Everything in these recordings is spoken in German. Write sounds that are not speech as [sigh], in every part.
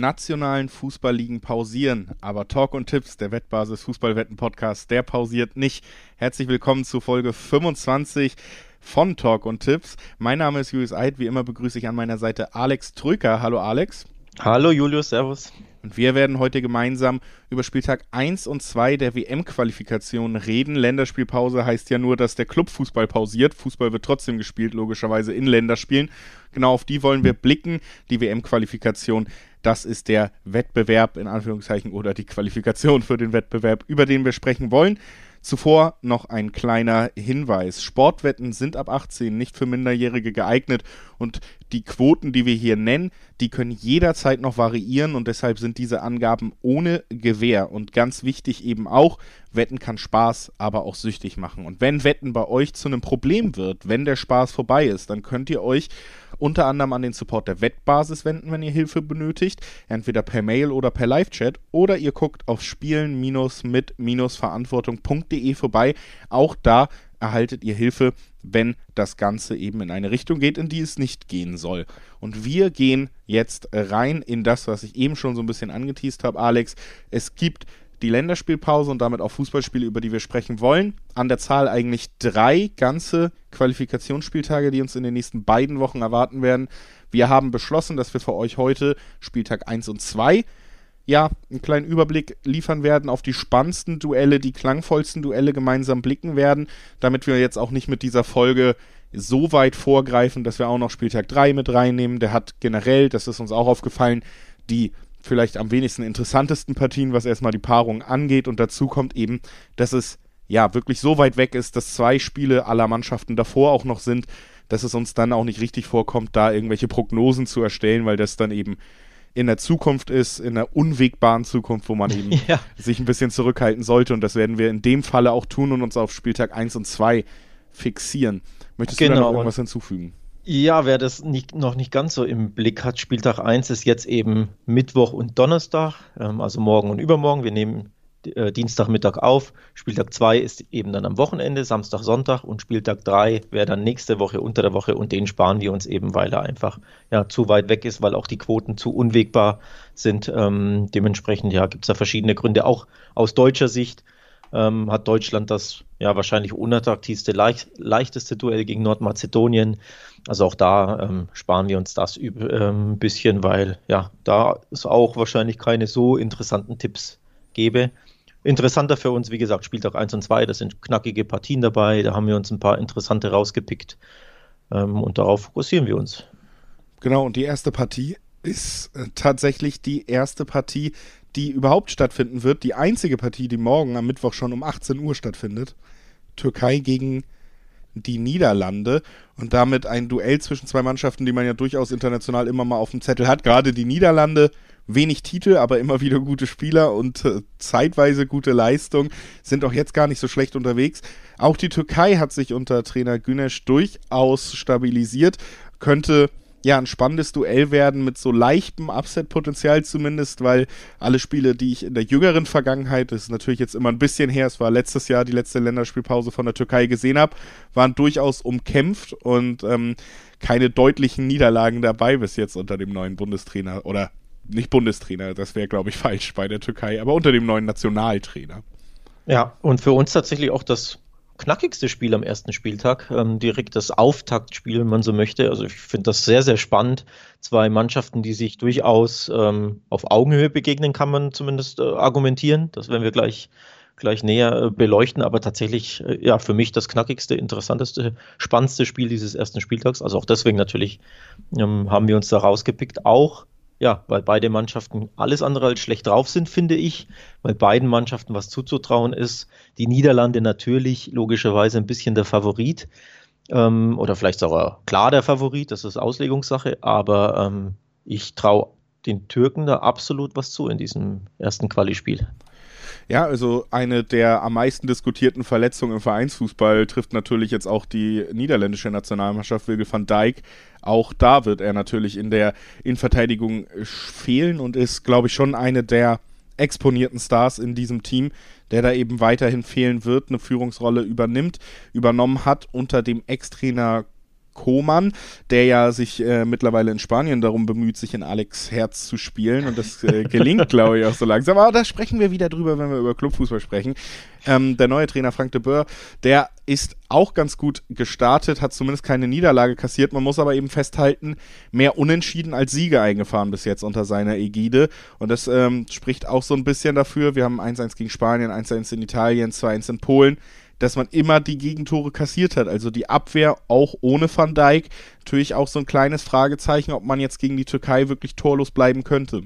nationalen Fußballligen pausieren, aber Talk und Tipps, der Wettbasis Fußballwetten-Podcast, der pausiert nicht. Herzlich willkommen zu Folge 25 von Talk und Tipps. Mein Name ist Julius Eid, wie immer begrüße ich an meiner Seite Alex Trücker. Hallo Alex. Hallo Julius, Servus. Und wir werden heute gemeinsam über Spieltag 1 und 2 der WM-Qualifikation reden. Länderspielpause heißt ja nur, dass der Clubfußball pausiert. Fußball wird trotzdem gespielt, logischerweise in Länderspielen. Genau auf die wollen wir blicken. Die WM-Qualifikation, das ist der Wettbewerb in Anführungszeichen oder die Qualifikation für den Wettbewerb, über den wir sprechen wollen. Zuvor noch ein kleiner Hinweis. Sportwetten sind ab 18 nicht für Minderjährige geeignet und die Quoten, die wir hier nennen, die können jederzeit noch variieren und deshalb sind diese Angaben ohne Gewähr. Und ganz wichtig eben auch, Wetten kann Spaß, aber auch süchtig machen. Und wenn Wetten bei euch zu einem Problem wird, wenn der Spaß vorbei ist, dann könnt ihr euch unter anderem an den Support der Wettbasis wenden, wenn ihr Hilfe benötigt, entweder per Mail oder per Live-Chat oder ihr guckt auf spielen-mit-verantwortung.de vorbei. Auch da erhaltet ihr Hilfe, wenn das Ganze eben in eine Richtung geht, in die es nicht gehen soll. Und wir gehen jetzt rein in das, was ich eben schon so ein bisschen angeteased habe, Alex. Es gibt die Länderspielpause und damit auch Fußballspiele, über die wir sprechen wollen. An der Zahl eigentlich drei ganze Qualifikationsspieltage, die uns in den nächsten beiden Wochen erwarten werden. Wir haben beschlossen, dass wir für euch heute Spieltag 1 und 2 ja, einen kleinen Überblick liefern werden auf die spannendsten Duelle, die klangvollsten Duelle gemeinsam blicken werden, damit wir jetzt auch nicht mit dieser Folge so weit vorgreifen, dass wir auch noch Spieltag 3 mit reinnehmen. Der hat generell, das ist uns auch aufgefallen, die vielleicht am wenigsten interessantesten Partien, was erstmal die Paarung angeht. Und dazu kommt eben, dass es ja wirklich so weit weg ist, dass zwei Spiele aller Mannschaften davor auch noch sind, dass es uns dann auch nicht richtig vorkommt, da irgendwelche Prognosen zu erstellen, weil das dann eben in der Zukunft ist, in der unwegbaren Zukunft, wo man eben [laughs] ja. sich ein bisschen zurückhalten sollte. Und das werden wir in dem Falle auch tun und uns auf Spieltag 1 und 2 fixieren. Möchtest genau. du da noch genau, irgendwas hinzufügen? Ja, wer das nicht, noch nicht ganz so im Blick hat, Spieltag 1 ist jetzt eben Mittwoch und Donnerstag, ähm, also morgen und übermorgen. Wir nehmen äh, Dienstagmittag auf. Spieltag 2 ist eben dann am Wochenende, Samstag, Sonntag und Spieltag 3 wäre dann nächste Woche unter der Woche und den sparen wir uns eben, weil er einfach ja, zu weit weg ist, weil auch die Quoten zu unwegbar sind. Ähm, dementsprechend ja, gibt es da verschiedene Gründe. Auch aus deutscher Sicht ähm, hat Deutschland das ja wahrscheinlich unattraktivste, leicht, leichteste Duell gegen Nordmazedonien. Also auch da ähm, sparen wir uns das ein ähm, bisschen, weil ja, da es auch wahrscheinlich keine so interessanten Tipps gäbe. Interessanter für uns, wie gesagt, Spieltag 1 und 2, das sind knackige Partien dabei, da haben wir uns ein paar interessante rausgepickt ähm, und darauf fokussieren wir uns. Genau, und die erste Partie ist äh, tatsächlich die erste Partie, die überhaupt stattfinden wird. Die einzige Partie, die morgen am Mittwoch schon um 18 Uhr stattfindet. Türkei gegen die Niederlande und damit ein Duell zwischen zwei Mannschaften, die man ja durchaus international immer mal auf dem Zettel hat. Gerade die Niederlande, wenig Titel, aber immer wieder gute Spieler und äh, zeitweise gute Leistung, sind auch jetzt gar nicht so schlecht unterwegs. Auch die Türkei hat sich unter Trainer Güneş durchaus stabilisiert, könnte ja, ein spannendes Duell werden mit so leichtem Upset-Potenzial zumindest, weil alle Spiele, die ich in der jüngeren Vergangenheit, das ist natürlich jetzt immer ein bisschen her, es war letztes Jahr die letzte Länderspielpause von der Türkei gesehen habe, waren durchaus umkämpft und ähm, keine deutlichen Niederlagen dabei bis jetzt unter dem neuen Bundestrainer oder nicht Bundestrainer, das wäre glaube ich falsch bei der Türkei, aber unter dem neuen Nationaltrainer. Ja, und für uns tatsächlich auch das knackigste Spiel am ersten Spieltag, ähm, direkt das Auftaktspiel, wenn man so möchte. Also ich finde das sehr, sehr spannend. Zwei Mannschaften, die sich durchaus ähm, auf Augenhöhe begegnen, kann man zumindest äh, argumentieren. Das werden wir gleich, gleich näher äh, beleuchten. Aber tatsächlich, äh, ja, für mich das knackigste, interessanteste, spannendste Spiel dieses ersten Spieltags. Also auch deswegen natürlich ähm, haben wir uns da rausgepickt. Auch ja, weil beide Mannschaften alles andere als schlecht drauf sind, finde ich, weil beiden Mannschaften was zuzutrauen ist. Die Niederlande natürlich logischerweise ein bisschen der Favorit ähm, oder vielleicht sogar klar der Favorit, das ist Auslegungssache, aber ähm, ich traue den Türken da absolut was zu in diesem ersten Quali-Spiel. Ja, also eine der am meisten diskutierten Verletzungen im Vereinsfußball trifft natürlich jetzt auch die niederländische Nationalmannschaft Wilge van Dijk. Auch da wird er natürlich in der Innenverteidigung fehlen und ist, glaube ich, schon eine der exponierten Stars in diesem Team, der da eben weiterhin fehlen wird, eine Führungsrolle übernimmt, übernommen hat unter dem Ex-Trainer Koman, der ja sich äh, mittlerweile in Spanien darum bemüht, sich in Alex Herz zu spielen. Und das äh, [laughs] gelingt, glaube ich, auch so langsam. Aber da sprechen wir wieder drüber, wenn wir über Clubfußball sprechen. Ähm, der neue Trainer Frank de Boer, der ist auch ganz gut gestartet, hat zumindest keine Niederlage kassiert. Man muss aber eben festhalten, mehr Unentschieden als Siege eingefahren bis jetzt unter seiner Ägide. Und das ähm, spricht auch so ein bisschen dafür. Wir haben 1-1 gegen Spanien, 1-1 in Italien, 2-1 in Polen dass man immer die Gegentore kassiert hat. Also die Abwehr auch ohne Van Dijk. Natürlich auch so ein kleines Fragezeichen, ob man jetzt gegen die Türkei wirklich torlos bleiben könnte.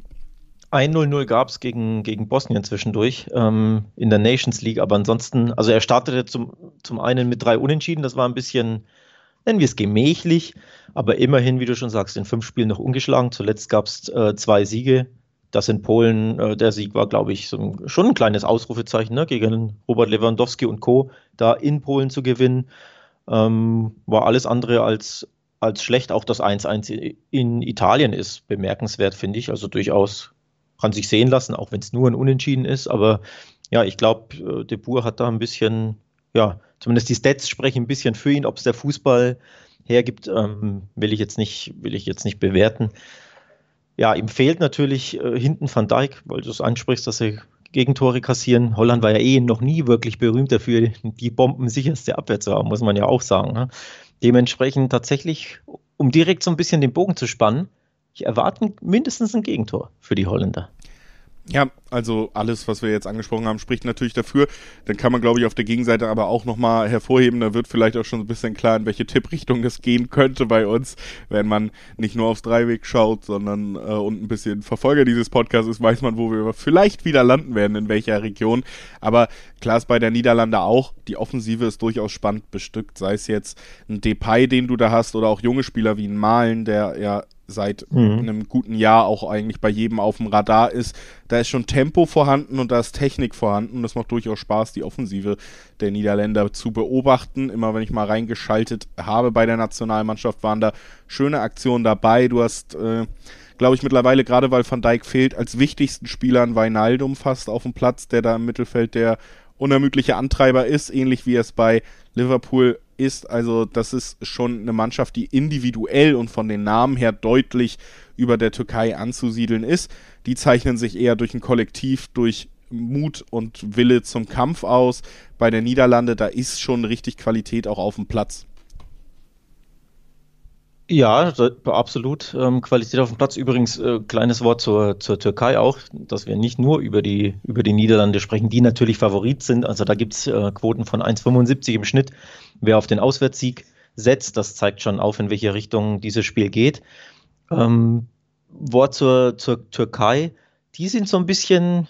1-0-0 gab es gegen, gegen Bosnien zwischendurch ähm, in der Nations League, aber ansonsten, also er startete zum, zum einen mit drei Unentschieden, das war ein bisschen, nennen wir es gemächlich, aber immerhin, wie du schon sagst, in fünf Spielen noch ungeschlagen. Zuletzt gab es äh, zwei Siege. Das in Polen, äh, der Sieg war, glaube ich, so ein, schon ein kleines Ausrufezeichen ne, gegen Robert Lewandowski und Co. da in Polen zu gewinnen. Ähm, war alles andere als, als schlecht. Auch das 1-1 in Italien ist bemerkenswert, finde ich. Also durchaus kann sich sehen lassen, auch wenn es nur ein Unentschieden ist. Aber ja, ich glaube, äh, De Boer hat da ein bisschen, ja, zumindest die Stats sprechen ein bisschen für ihn. Ob es der Fußball hergibt, ähm, will ich jetzt nicht, will ich jetzt nicht bewerten. Ja, ihm fehlt natürlich äh, hinten Van Dijk, weil du es ansprichst, dass sie Gegentore kassieren. Holland war ja eh noch nie wirklich berühmt dafür, die bombensicherste Abwehr zu haben, muss man ja auch sagen. Ne? Dementsprechend tatsächlich, um direkt so ein bisschen den Bogen zu spannen, ich erwarte mindestens ein Gegentor für die Holländer. Ja, also alles, was wir jetzt angesprochen haben, spricht natürlich dafür. Dann kann man, glaube ich, auf der Gegenseite aber auch nochmal hervorheben, da wird vielleicht auch schon ein bisschen klar, in welche Tipprichtung es gehen könnte bei uns, wenn man nicht nur aufs Dreiweg schaut, sondern äh, und ein bisschen Verfolger dieses Podcasts ist, weiß man, wo wir vielleicht wieder landen werden, in welcher Region. Aber klar ist bei der Niederlande auch, die Offensive ist durchaus spannend bestückt, sei es jetzt ein Depay, den du da hast, oder auch junge Spieler wie ein Malen, der ja seit mhm. einem guten Jahr auch eigentlich bei jedem auf dem Radar ist. Da ist schon Tempo vorhanden und da ist Technik vorhanden. Das macht durchaus Spaß, die Offensive der Niederländer zu beobachten. Immer wenn ich mal reingeschaltet habe bei der Nationalmannschaft, waren da schöne Aktionen dabei. Du hast, äh, glaube ich, mittlerweile, gerade weil Van Dijk fehlt, als wichtigsten Spieler ein Weinaldum fast auf dem Platz, der da im Mittelfeld der unermüdliche Antreiber ist, ähnlich wie es bei Liverpool ist. Also das ist schon eine Mannschaft, die individuell und von den Namen her deutlich über der Türkei anzusiedeln ist. Die zeichnen sich eher durch ein Kollektiv, durch Mut und Wille zum Kampf aus. Bei der Niederlande, da ist schon richtig Qualität auch auf dem Platz. Ja, absolut. Ähm, Qualität auf dem Platz. Übrigens, äh, kleines Wort zur, zur Türkei auch, dass wir nicht nur über die, über die Niederlande sprechen, die natürlich Favorit sind. Also da gibt es äh, Quoten von 1,75 im Schnitt. Wer auf den Auswärtssieg setzt, das zeigt schon auf, in welche Richtung dieses Spiel geht. Ähm, Wort zur, zur Türkei. Die sind so ein bisschen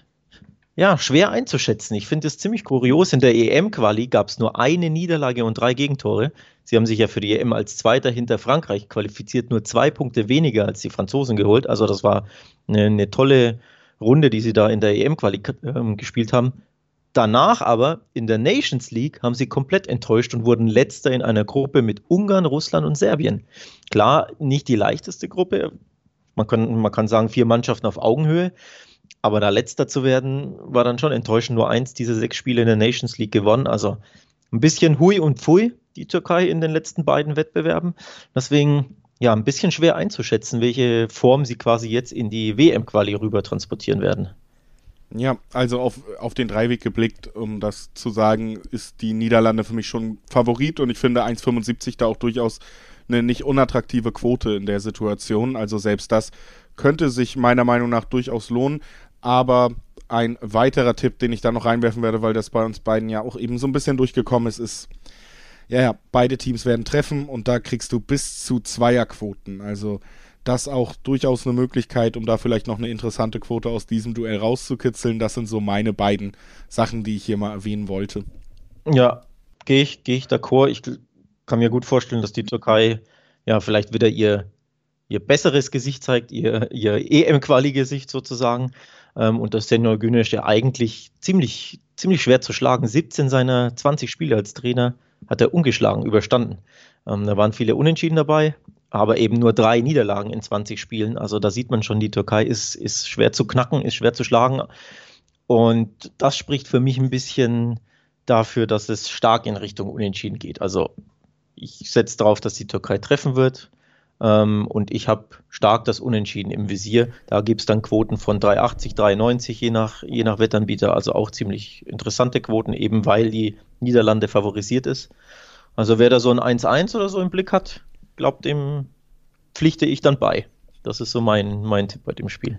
ja, schwer einzuschätzen. Ich finde es ziemlich kurios. In der EM-Quali gab es nur eine Niederlage und drei Gegentore. Sie haben sich ja für die EM als Zweiter hinter Frankreich qualifiziert, nur zwei Punkte weniger als die Franzosen geholt. Also das war eine, eine tolle Runde, die sie da in der EM-Quali äh, gespielt haben. Danach aber in der Nations League haben sie komplett enttäuscht und wurden letzter in einer Gruppe mit Ungarn, Russland und Serbien. Klar, nicht die leichteste Gruppe. Man kann, man kann sagen, vier Mannschaften auf Augenhöhe. Aber da letzter zu werden, war dann schon enttäuschend. Nur eins dieser sechs Spiele in der Nations League gewonnen. Also ein bisschen Hui und Pfui, die Türkei in den letzten beiden Wettbewerben. Deswegen ja ein bisschen schwer einzuschätzen, welche Form sie quasi jetzt in die WM-Quali rüber transportieren werden. Ja, also auf, auf den Dreiweg geblickt, um das zu sagen, ist die Niederlande für mich schon Favorit und ich finde 1,75 da auch durchaus eine nicht unattraktive Quote in der Situation. Also selbst das könnte sich meiner Meinung nach durchaus lohnen. Aber ein weiterer Tipp, den ich da noch reinwerfen werde, weil das bei uns beiden ja auch eben so ein bisschen durchgekommen ist, ist, ja, ja, beide Teams werden treffen und da kriegst du bis zu Zweierquoten. Also das auch durchaus eine Möglichkeit, um da vielleicht noch eine interessante Quote aus diesem Duell rauszukitzeln. Das sind so meine beiden Sachen, die ich hier mal erwähnen wollte. Ja, gehe ich, gehe ich d'accord. Ich kann mir gut vorstellen, dass die Türkei ja vielleicht wieder ihr ihr besseres Gesicht zeigt, ihr, ihr EM-Quali-Gesicht sozusagen. Ähm, und dass Senior Güneş ja eigentlich ziemlich, ziemlich schwer zu schlagen. 17 seiner 20 Spiele als Trainer hat er ungeschlagen überstanden. Ähm, da waren viele Unentschieden dabei, aber eben nur drei Niederlagen in 20 Spielen. Also da sieht man schon, die Türkei ist, ist schwer zu knacken, ist schwer zu schlagen. Und das spricht für mich ein bisschen dafür, dass es stark in Richtung Unentschieden geht. Also ich setze darauf, dass die Türkei treffen wird. Ähm, und ich habe stark das Unentschieden im Visier. Da gibt es dann Quoten von 3,80, 3,90 je nach, je nach Wettanbieter. Also auch ziemlich interessante Quoten, eben weil die Niederlande favorisiert ist. Also wer da so ein 1-1 oder so im Blick hat, glaubt dem pflichte ich dann bei. Das ist so mein, mein Tipp bei dem Spiel.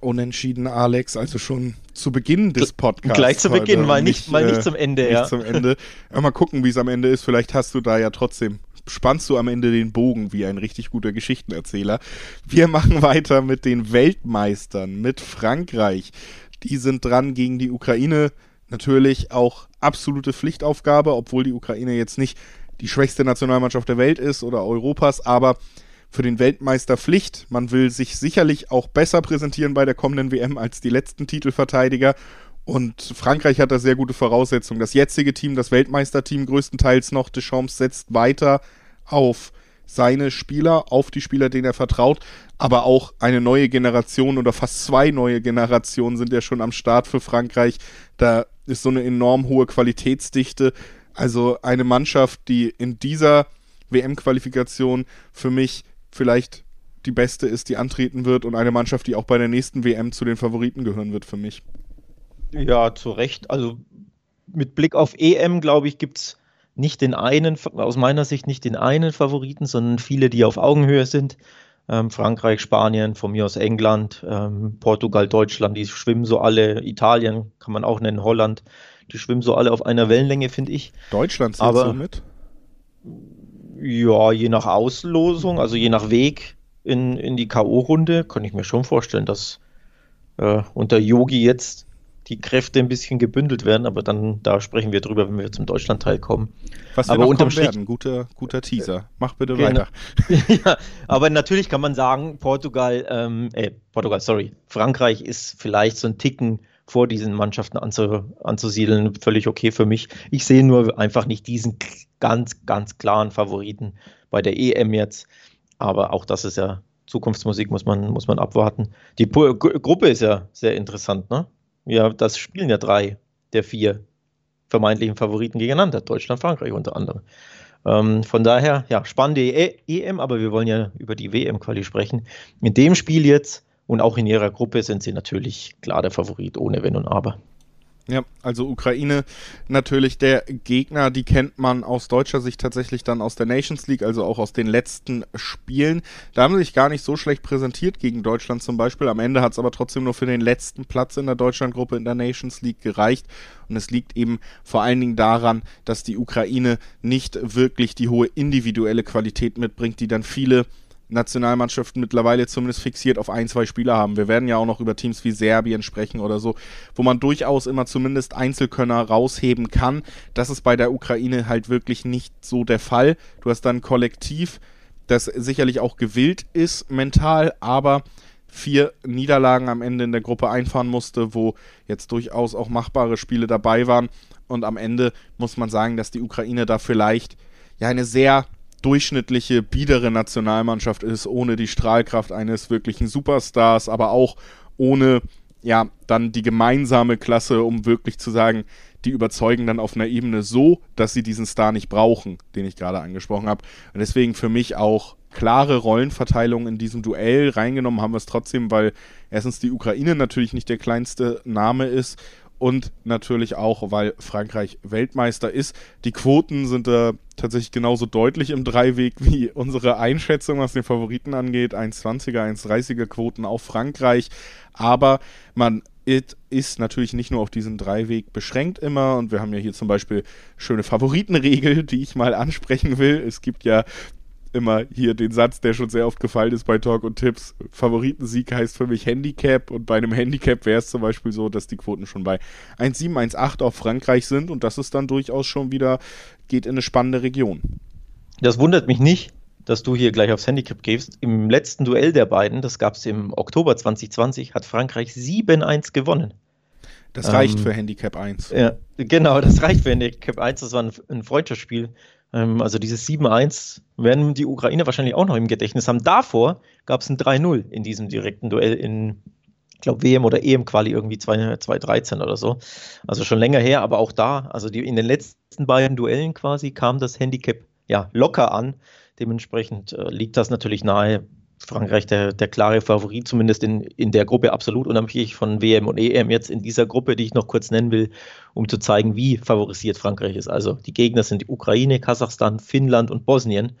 Unentschieden, Alex, also schon zu Beginn des Podcasts. Gleich zu Beginn, mal nicht, mal nicht äh, zum Ende, nicht ja. zum Ende. Mal gucken, wie es am Ende ist. Vielleicht hast du da ja trotzdem, spannst du am Ende den Bogen wie ein richtig guter Geschichtenerzähler. Wir machen weiter mit den Weltmeistern, mit Frankreich. Die sind dran gegen die Ukraine. Natürlich auch absolute Pflichtaufgabe, obwohl die Ukraine jetzt nicht die schwächste Nationalmannschaft der Welt ist oder Europas, aber für den Weltmeister Pflicht. Man will sich sicherlich auch besser präsentieren bei der kommenden WM als die letzten Titelverteidiger. Und Frankreich hat da sehr gute Voraussetzungen. Das jetzige Team, das Weltmeisterteam größtenteils noch, Deschamps setzt weiter auf seine Spieler, auf die Spieler, denen er vertraut, aber auch eine neue Generation oder fast zwei neue Generationen sind ja schon am Start für Frankreich. Da ist so eine enorm hohe Qualitätsdichte. Also eine Mannschaft, die in dieser WM-Qualifikation für mich vielleicht die beste ist, die antreten wird und eine Mannschaft, die auch bei der nächsten WM zu den Favoriten gehören wird für mich. Ja, zu Recht. Also mit Blick auf EM, glaube ich, gibt es nicht den einen, aus meiner Sicht nicht den einen Favoriten, sondern viele, die auf Augenhöhe sind. Ähm, Frankreich, Spanien, von mir aus England, ähm, Portugal, Deutschland, die schwimmen so alle, Italien kann man auch nennen, Holland, die schwimmen so alle auf einer Wellenlänge, finde ich. Deutschland zählt Aber, so mit? Ja, je nach Auslosung, also je nach Weg in, in die K.O.-Runde, kann ich mir schon vorstellen, dass äh, unter Yogi jetzt die Kräfte ein bisschen gebündelt werden, aber dann da sprechen wir drüber, wenn wir zum Deutschland-Teil kommen. Was wir aber unterm Strich, werden, guter, guter Teaser. Mach bitte genau. weiter. [laughs] ja, aber natürlich kann man sagen, Portugal, ähm, äh, Portugal, sorry, Frankreich ist vielleicht so ein Ticken vor diesen Mannschaften anzu, anzusiedeln, völlig okay für mich. Ich sehe nur einfach nicht diesen ganz, ganz klaren Favoriten bei der EM jetzt. Aber auch das ist ja Zukunftsmusik, muss man, muss man abwarten. Die Gruppe ist ja sehr interessant, ne? Ja, das spielen ja drei der vier vermeintlichen Favoriten gegeneinander. Deutschland, Frankreich unter anderem. Ähm, von daher, ja, spannende e EM, aber wir wollen ja über die WM-Quali sprechen. In dem Spiel jetzt und auch in ihrer Gruppe sind sie natürlich klar der Favorit, ohne Wenn und Aber. Ja, also Ukraine natürlich der Gegner, die kennt man aus deutscher Sicht tatsächlich dann aus der Nations League, also auch aus den letzten Spielen. Da haben sie sich gar nicht so schlecht präsentiert gegen Deutschland zum Beispiel. Am Ende hat es aber trotzdem nur für den letzten Platz in der Deutschlandgruppe in der Nations League gereicht. Und es liegt eben vor allen Dingen daran, dass die Ukraine nicht wirklich die hohe individuelle Qualität mitbringt, die dann viele Nationalmannschaften mittlerweile zumindest fixiert auf ein, zwei Spieler haben. Wir werden ja auch noch über Teams wie Serbien sprechen oder so, wo man durchaus immer zumindest Einzelkönner rausheben kann. Das ist bei der Ukraine halt wirklich nicht so der Fall. Du hast dann Kollektiv, das sicherlich auch gewillt ist mental, aber vier Niederlagen am Ende in der Gruppe einfahren musste, wo jetzt durchaus auch machbare Spiele dabei waren. Und am Ende muss man sagen, dass die Ukraine da vielleicht ja eine sehr durchschnittliche, biedere Nationalmannschaft ist, ohne die Strahlkraft eines wirklichen Superstars, aber auch ohne ja dann die gemeinsame Klasse, um wirklich zu sagen, die überzeugen dann auf einer Ebene so, dass sie diesen Star nicht brauchen, den ich gerade angesprochen habe. Und deswegen für mich auch klare Rollenverteilung in diesem Duell reingenommen haben wir es trotzdem, weil erstens die Ukraine natürlich nicht der kleinste Name ist und natürlich auch, weil Frankreich Weltmeister ist. Die Quoten sind da tatsächlich genauso deutlich im Dreiweg wie unsere Einschätzung, was den Favoriten angeht. 1,20er, 1,30er Quoten auf Frankreich. Aber man ist natürlich nicht nur auf diesen Dreiweg beschränkt immer und wir haben ja hier zum Beispiel schöne Favoritenregel, die ich mal ansprechen will. Es gibt ja immer hier den Satz, der schon sehr oft gefallen ist bei Talk und Tipps. Favoritensieg heißt für mich Handicap und bei einem Handicap wäre es zum Beispiel so, dass die Quoten schon bei 1,7, 1,8 auf Frankreich sind und das ist dann durchaus schon wieder, geht in eine spannende Region. Das wundert mich nicht, dass du hier gleich aufs Handicap gehst. Im letzten Duell der beiden, das gab es im Oktober 2020, hat Frankreich 7-1 gewonnen. Das reicht ähm, für Handicap 1. Ja, genau, das reicht für Handicap 1. Das war ein, ein Freundschaftsspiel also dieses 7-1 werden die Ukraine wahrscheinlich auch noch im Gedächtnis haben. Davor gab es ein 3-0 in diesem direkten Duell in, ich glaube, WM oder EM-Quali irgendwie 2013 oder so. Also schon länger her, aber auch da, also die, in den letzten beiden Duellen quasi kam das Handicap ja, locker an. Dementsprechend äh, liegt das natürlich nahe. Frankreich der, der klare Favorit, zumindest in, in der Gruppe absolut unabhängig von WM und EM jetzt in dieser Gruppe, die ich noch kurz nennen will, um zu zeigen, wie favorisiert Frankreich ist. Also die Gegner sind die Ukraine, Kasachstan, Finnland und Bosnien.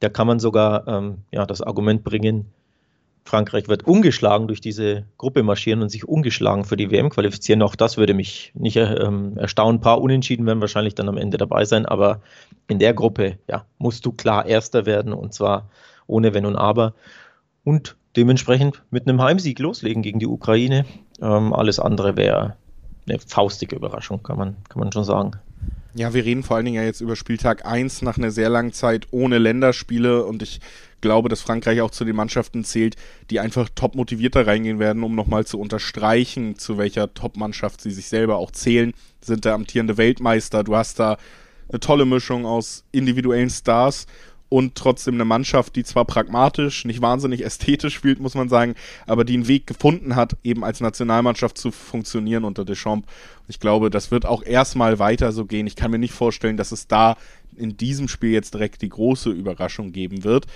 Da kann man sogar ähm, ja, das Argument bringen, Frankreich wird ungeschlagen durch diese Gruppe marschieren und sich ungeschlagen für die WM qualifizieren. Auch das würde mich nicht ähm, erstaunen. Ein paar Unentschieden werden wahrscheinlich dann am Ende dabei sein, aber in der Gruppe ja, musst du klar Erster werden und zwar ohne Wenn und Aber. Und dementsprechend mit einem Heimsieg loslegen gegen die Ukraine. Ähm, alles andere wäre eine faustige Überraschung, kann man, kann man schon sagen. Ja, wir reden vor allen Dingen ja jetzt über Spieltag 1 nach einer sehr langen Zeit ohne Länderspiele und ich glaube, dass Frankreich auch zu den Mannschaften zählt, die einfach top motivierter reingehen werden, um nochmal zu unterstreichen, zu welcher Top-Mannschaft sie sich selber auch zählen. Sind der amtierende Weltmeister. Du hast da eine tolle Mischung aus individuellen Stars und trotzdem eine Mannschaft, die zwar pragmatisch, nicht wahnsinnig ästhetisch spielt, muss man sagen, aber die einen Weg gefunden hat, eben als Nationalmannschaft zu funktionieren unter Deschamps. Ich glaube, das wird auch erstmal weiter so gehen. Ich kann mir nicht vorstellen, dass es da in diesem Spiel jetzt direkt die große Überraschung geben wird.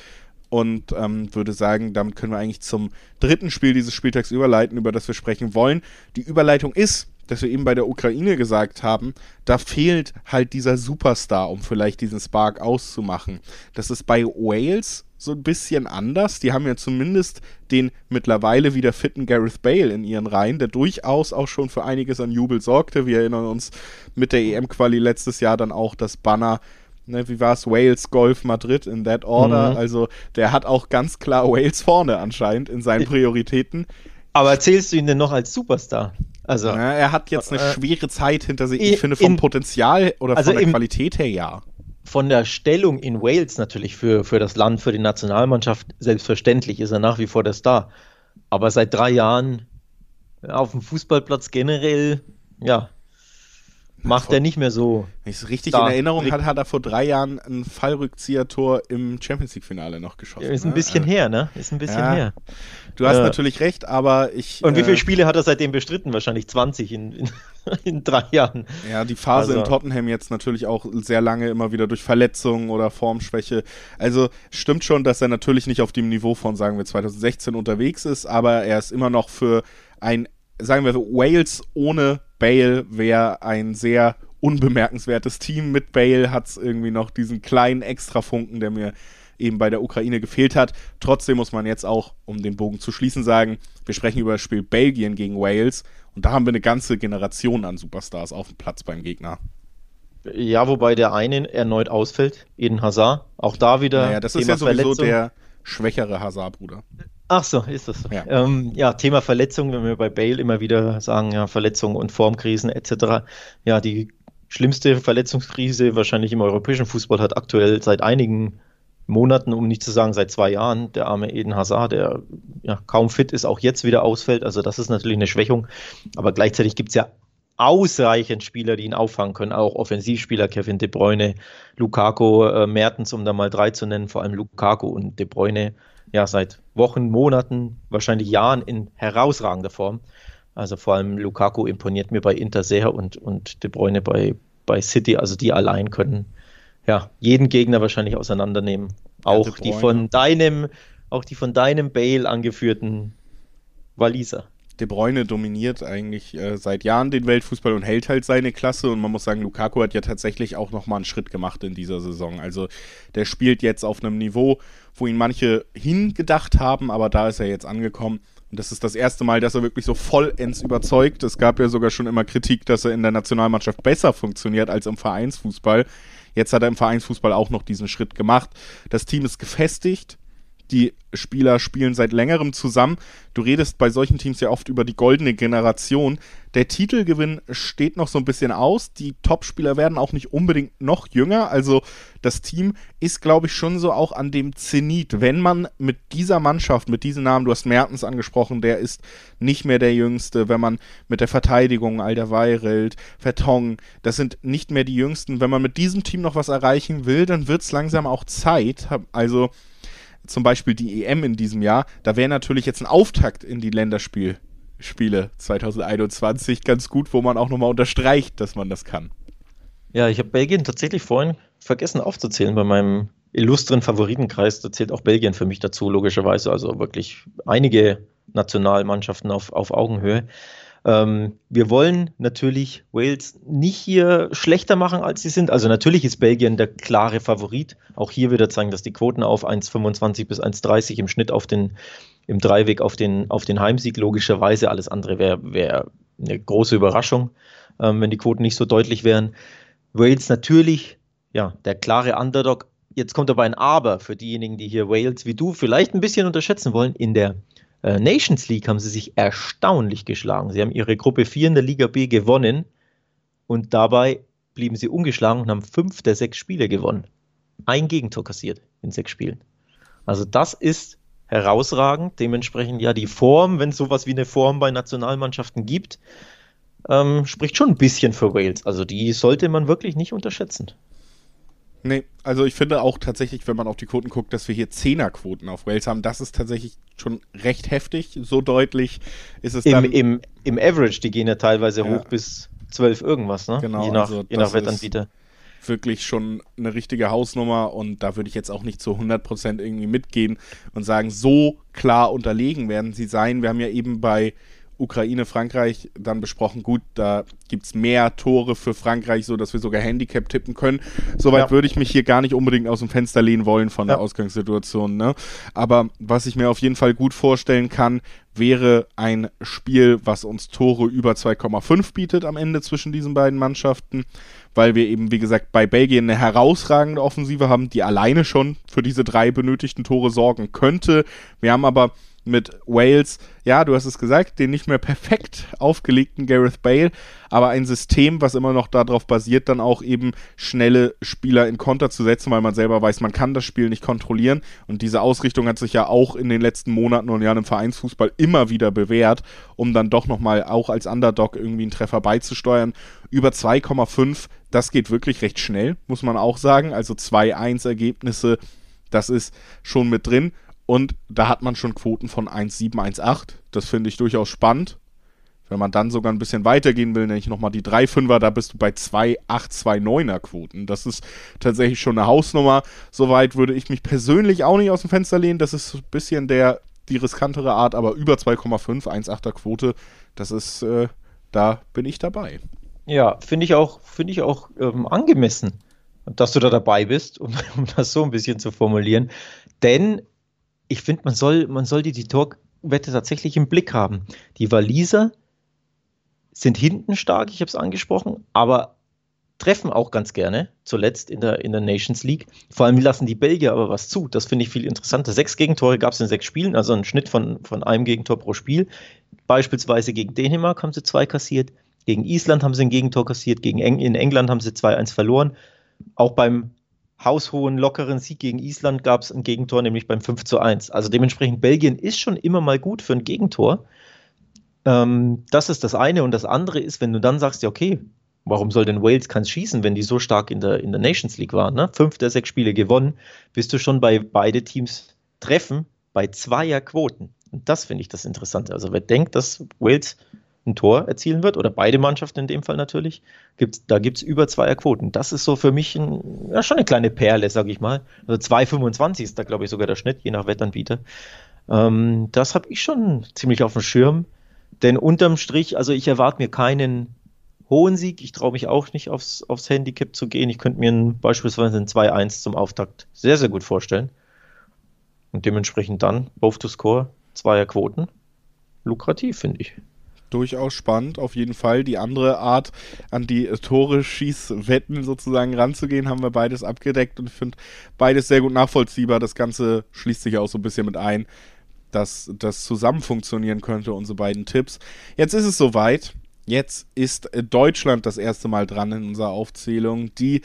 Und ähm, würde sagen, damit können wir eigentlich zum dritten Spiel dieses Spieltags überleiten, über das wir sprechen wollen. Die Überleitung ist, dass wir eben bei der Ukraine gesagt haben, da fehlt halt dieser Superstar, um vielleicht diesen Spark auszumachen. Das ist bei Wales so ein bisschen anders. Die haben ja zumindest den mittlerweile wieder fitten Gareth Bale in ihren Reihen, der durchaus auch schon für einiges an Jubel sorgte. Wir erinnern uns mit der EM-Quali letztes Jahr dann auch das Banner Ne, wie war es? Wales, Golf, Madrid in that order. Mhm. Also der hat auch ganz klar Wales vorne anscheinend in seinen Prioritäten. Aber zählst du ihn denn noch als Superstar? Also, ja, er hat jetzt eine äh, schwere Zeit hinter sich. Ich finde vom in, Potenzial oder also von der im, Qualität her ja. Von der Stellung in Wales natürlich für, für das Land, für die Nationalmannschaft, selbstverständlich ist er nach wie vor der Star. Aber seit drei Jahren auf dem Fußballplatz generell, ja, macht er nicht mehr so. Wenn ich es richtig in Erinnerung hatte, hat er vor drei Jahren ein Fallrückzieher-Tor im Champions League-Finale noch geschossen. ist ein ne? bisschen her, ne? Ist ein bisschen ja, her. Du hast äh, natürlich recht, aber ich. Und wie viele äh, Spiele hat er seitdem bestritten? Wahrscheinlich 20 in, in, [laughs] in drei Jahren. Ja, die Phase also. in Tottenham jetzt natürlich auch sehr lange immer wieder durch Verletzungen oder Formschwäche. Also stimmt schon, dass er natürlich nicht auf dem Niveau von, sagen wir, 2016 unterwegs ist, aber er ist immer noch für ein, sagen wir, Wales ohne Bale wäre ein sehr unbemerkenswertes Team. Mit Bale hat es irgendwie noch diesen kleinen Extrafunken, der mir eben bei der Ukraine gefehlt hat. Trotzdem muss man jetzt auch, um den Bogen zu schließen, sagen, wir sprechen über das Spiel Belgien gegen Wales und da haben wir eine ganze Generation an Superstars auf dem Platz beim Gegner. Ja, wobei der eine erneut ausfällt, Eden Hazard. Auch da wieder. Naja, das Thema ist ja sowieso Verletzung. der schwächere Hazard-Bruder. Ach so, ist das so. Ja. Ähm, ja, Thema Verletzung, wenn wir bei Bale immer wieder sagen, ja, Verletzungen und Formkrisen etc. Ja, die schlimmste Verletzungskrise wahrscheinlich im europäischen Fußball hat aktuell seit einigen Monaten, um nicht zu sagen seit zwei Jahren, der arme Eden Hazard, der ja kaum fit ist, auch jetzt wieder ausfällt. Also das ist natürlich eine Schwächung. Aber gleichzeitig gibt es ja ausreichend Spieler, die ihn auffangen können. Auch Offensivspieler, Kevin De Bruyne, Lukaku, äh, Mertens, um da mal drei zu nennen, vor allem Lukaku und De Bruyne ja seit Wochen, Monaten, wahrscheinlich Jahren in herausragender Form. Also vor allem Lukaku imponiert mir bei Inter sehr und, und De Bruyne bei, bei City. Also die allein können ja jeden Gegner wahrscheinlich auseinandernehmen. Auch ja, die von deinem, auch die von deinem Bale angeführten Waliser. De Bruyne dominiert eigentlich äh, seit Jahren den Weltfußball und hält halt seine Klasse. Und man muss sagen, Lukaku hat ja tatsächlich auch nochmal einen Schritt gemacht in dieser Saison. Also der spielt jetzt auf einem Niveau, wo ihn manche hingedacht haben, aber da ist er jetzt angekommen. Und das ist das erste Mal, dass er wirklich so vollends überzeugt. Es gab ja sogar schon immer Kritik, dass er in der Nationalmannschaft besser funktioniert als im Vereinsfußball. Jetzt hat er im Vereinsfußball auch noch diesen Schritt gemacht. Das Team ist gefestigt die Spieler spielen seit längerem zusammen. Du redest bei solchen Teams ja oft über die goldene Generation. Der Titelgewinn steht noch so ein bisschen aus. Die Topspieler werden auch nicht unbedingt noch jünger. Also das Team ist, glaube ich, schon so auch an dem Zenit. Wenn man mit dieser Mannschaft, mit diesem Namen, du hast Mertens angesprochen, der ist nicht mehr der Jüngste. Wenn man mit der Verteidigung, Alderweireld, Vertong, das sind nicht mehr die Jüngsten. Wenn man mit diesem Team noch was erreichen will, dann wird es langsam auch Zeit. Also zum Beispiel die EM in diesem Jahr, da wäre natürlich jetzt ein Auftakt in die Länderspiele 2021 ganz gut, wo man auch nochmal unterstreicht, dass man das kann. Ja, ich habe Belgien tatsächlich vorhin vergessen aufzuzählen bei meinem illustren Favoritenkreis. Da zählt auch Belgien für mich dazu, logischerweise. Also wirklich einige Nationalmannschaften auf, auf Augenhöhe. Ähm, wir wollen natürlich Wales nicht hier schlechter machen, als sie sind. Also natürlich ist Belgien der klare Favorit. Auch hier wieder zeigen, dass die Quoten auf 1,25 bis 1,30 im Schnitt auf den, im Dreiweg auf den, auf den Heimsieg logischerweise. Alles andere wäre wär eine große Überraschung, ähm, wenn die Quoten nicht so deutlich wären. Wales natürlich, ja, der klare Underdog. Jetzt kommt aber ein Aber für diejenigen, die hier Wales wie du vielleicht ein bisschen unterschätzen wollen. In der Nations League haben sie sich erstaunlich geschlagen. Sie haben ihre Gruppe 4 in der Liga B gewonnen und dabei blieben sie ungeschlagen und haben fünf der sechs Spiele gewonnen. Ein Gegentor kassiert in sechs Spielen. Also das ist herausragend. Dementsprechend ja die Form, wenn es sowas wie eine Form bei Nationalmannschaften gibt, ähm, spricht schon ein bisschen für Wales. Also die sollte man wirklich nicht unterschätzen. Nee, also ich finde auch tatsächlich, wenn man auf die Quoten guckt, dass wir hier Zehnerquoten auf Wales haben, das ist tatsächlich schon recht heftig. So deutlich ist es Im, dann. im, im Average, die gehen ja teilweise Ja. hoch bis 12 irgendwas, ne? Genau, je nach, also je nach Wettanbieter. wirklich schon eine richtige Hausnummer und da würde ich jetzt auch nicht zu 100% irgendwie mitgehen und sagen, so klar unterlegen werden sie sein. Wir haben ja eben bei Ukraine, Frankreich dann besprochen, gut, da gibt es mehr Tore für Frankreich, so dass wir sogar Handicap tippen können. Soweit Ja. würde ich mich hier gar nicht unbedingt aus dem Fenster lehnen wollen von der Ja. Ausgangssituation. Ne? Aber was ich mir auf jeden Fall gut vorstellen kann, wäre ein Spiel, was uns Tore über 2,5 bietet am Ende zwischen diesen beiden Mannschaften, weil wir eben, wie gesagt, bei Belgien eine herausragende Offensive haben, die alleine schon für diese drei benötigten Tore sorgen könnte. Wir haben aber mit Wales, ja, du hast es gesagt, den nicht mehr perfekt aufgelegten Gareth Bale, aber ein System, was immer noch darauf basiert, dann auch eben schnelle Spieler in Konter zu setzen, weil man selber weiß, man kann das Spiel nicht kontrollieren. Und diese Ausrichtung hat sich ja auch in den letzten Monaten und Jahren im Vereinsfußball immer wieder bewährt, um dann doch nochmal auch als Underdog irgendwie einen Treffer beizusteuern. Über 2,5, das geht wirklich recht schnell, muss man auch sagen. Also 2-1 Ergebnisse, das ist schon mit drin. Und da hat man schon Quoten von 1,7, 1,8. Das finde ich durchaus spannend. Wenn man dann sogar ein bisschen weitergehen will, nenne ich nochmal die 3,5er, da bist du bei 2,8, 2,9er Quoten. Das ist tatsächlich schon eine Hausnummer. Soweit würde ich mich persönlich auch nicht aus dem Fenster lehnen. Das ist ein bisschen der, die riskantere Art, aber über 2,5, 1,8er Quote, das ist, äh, da bin ich dabei. Ja, finde ich auch, finde ich auch ähm, angemessen, dass du da dabei bist, um, [laughs] um das so ein bisschen zu formulieren. Denn ich finde, man soll, man soll die, die Torwette tatsächlich im Blick haben. Die Waliser sind hinten stark, ich habe es angesprochen, aber treffen auch ganz gerne, zuletzt in der, in der Nations League. Vor allem lassen die Belgier aber was zu. Das finde ich viel interessanter. Sechs Gegentore gab es in sechs Spielen, also ein Schnitt von, von einem Gegentor pro Spiel. Beispielsweise gegen Dänemark haben sie zwei kassiert, gegen Island haben sie ein Gegentor kassiert, gegen Eng in England haben sie 2-1 verloren. Auch beim haushohen, lockeren Sieg gegen Island gab es ein Gegentor, nämlich beim 5 zu 1. Also dementsprechend, Belgien ist schon immer mal gut für ein Gegentor. Ähm, das ist das eine. Und das andere ist, wenn du dann sagst, ja, okay, warum soll denn Wales keins schießen, wenn die so stark in der, in der Nations League waren? Ne? Fünf der sechs Spiele gewonnen, bist du schon bei beide Teams treffen bei Zweierquoten. Und das finde ich das Interessante. Also wer denkt, dass Wales ein Tor erzielen wird, oder beide Mannschaften in dem Fall natürlich, gibt's, da gibt es über Zweierquoten. Das ist so für mich ein, ja, schon eine kleine Perle, sage ich mal. Also 2,25 ist da, glaube ich, sogar der Schnitt, je nach Wettanbieter. Ähm, das habe ich schon ziemlich auf dem Schirm. Denn unterm Strich, also ich erwarte mir keinen hohen Sieg. Ich traue mich auch nicht aufs, aufs Handicap zu gehen. Ich könnte mir ein, beispielsweise ein 2-1 zum Auftakt sehr, sehr gut vorstellen. Und dementsprechend dann, both to score, Zweierquoten. Lukrativ, finde ich durchaus spannend, auf jeden Fall. Die andere Art, an die Tore-Schießwetten sozusagen ranzugehen, haben wir beides abgedeckt und ich finde beides sehr gut nachvollziehbar. Das Ganze schließt sich auch so ein bisschen mit ein, dass das zusammen funktionieren könnte, unsere beiden Tipps. Jetzt ist es soweit. Jetzt ist Deutschland das erste Mal dran in unserer Aufzählung. Die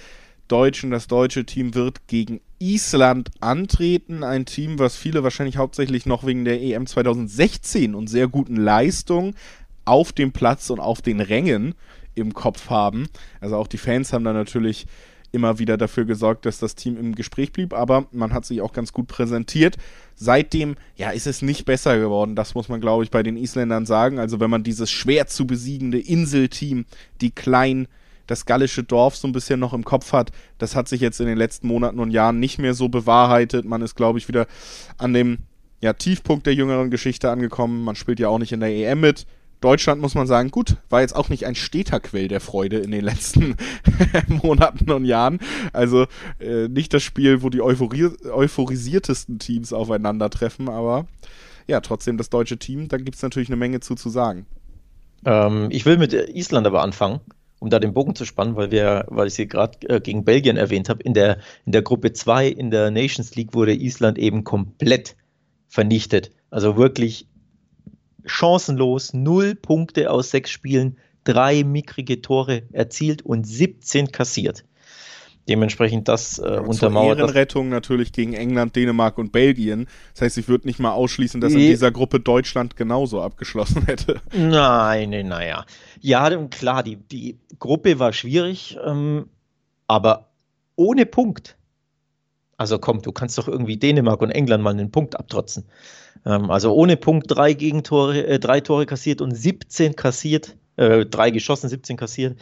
Deutschen, das deutsche Team wird gegen Island antreten. Ein Team, was viele wahrscheinlich hauptsächlich noch wegen der EM 2016 und sehr guten Leistungen auf dem Platz und auf den Rängen im Kopf haben. Also auch die Fans haben da natürlich immer wieder dafür gesorgt, dass das Team im Gespräch blieb, aber man hat sich auch ganz gut präsentiert. Seitdem, ja, ist es nicht besser geworden. Das muss man, glaube ich, bei den Isländern sagen. Also wenn man dieses schwer zu besiegende Inselteam, die kleinen das gallische Dorf so ein bisschen noch im Kopf hat. Das hat sich jetzt in den letzten Monaten und Jahren nicht mehr so bewahrheitet. Man ist, glaube ich, wieder an dem ja, Tiefpunkt der jüngeren Geschichte angekommen. Man spielt ja auch nicht in der EM mit. Deutschland muss man sagen, gut, war jetzt auch nicht ein steter Quell der Freude in den letzten [laughs] Monaten und Jahren. Also äh, nicht das Spiel, wo die Euphorie euphorisiertesten Teams aufeinandertreffen, aber ja, trotzdem das deutsche Team, da gibt es natürlich eine Menge zu zu sagen. Ähm, ich will mit Island aber anfangen, um da den Bogen zu spannen, weil wir, weil ich sie gerade äh, gegen Belgien erwähnt habe. In der, in der Gruppe 2 in der Nations League wurde Island eben komplett vernichtet. Also wirklich chancenlos, null Punkte aus sechs Spielen, drei mickrige Tore erzielt und 17 kassiert. Dementsprechend das äh, untermauert. Ehrenrettung natürlich gegen England, Dänemark und Belgien. Das heißt, ich würde nicht mal ausschließen, dass in dieser Gruppe Deutschland genauso abgeschlossen [laughs] hätte. Nein, nein, naja. Ja, klar, die, die Gruppe war schwierig, ähm, aber ohne Punkt. Also komm, du kannst doch irgendwie Dänemark und England mal einen Punkt abtrotzen. Ähm, also ohne Punkt drei Gegentore, äh, drei Tore kassiert und 17 kassiert, äh, drei geschossen, 17 kassiert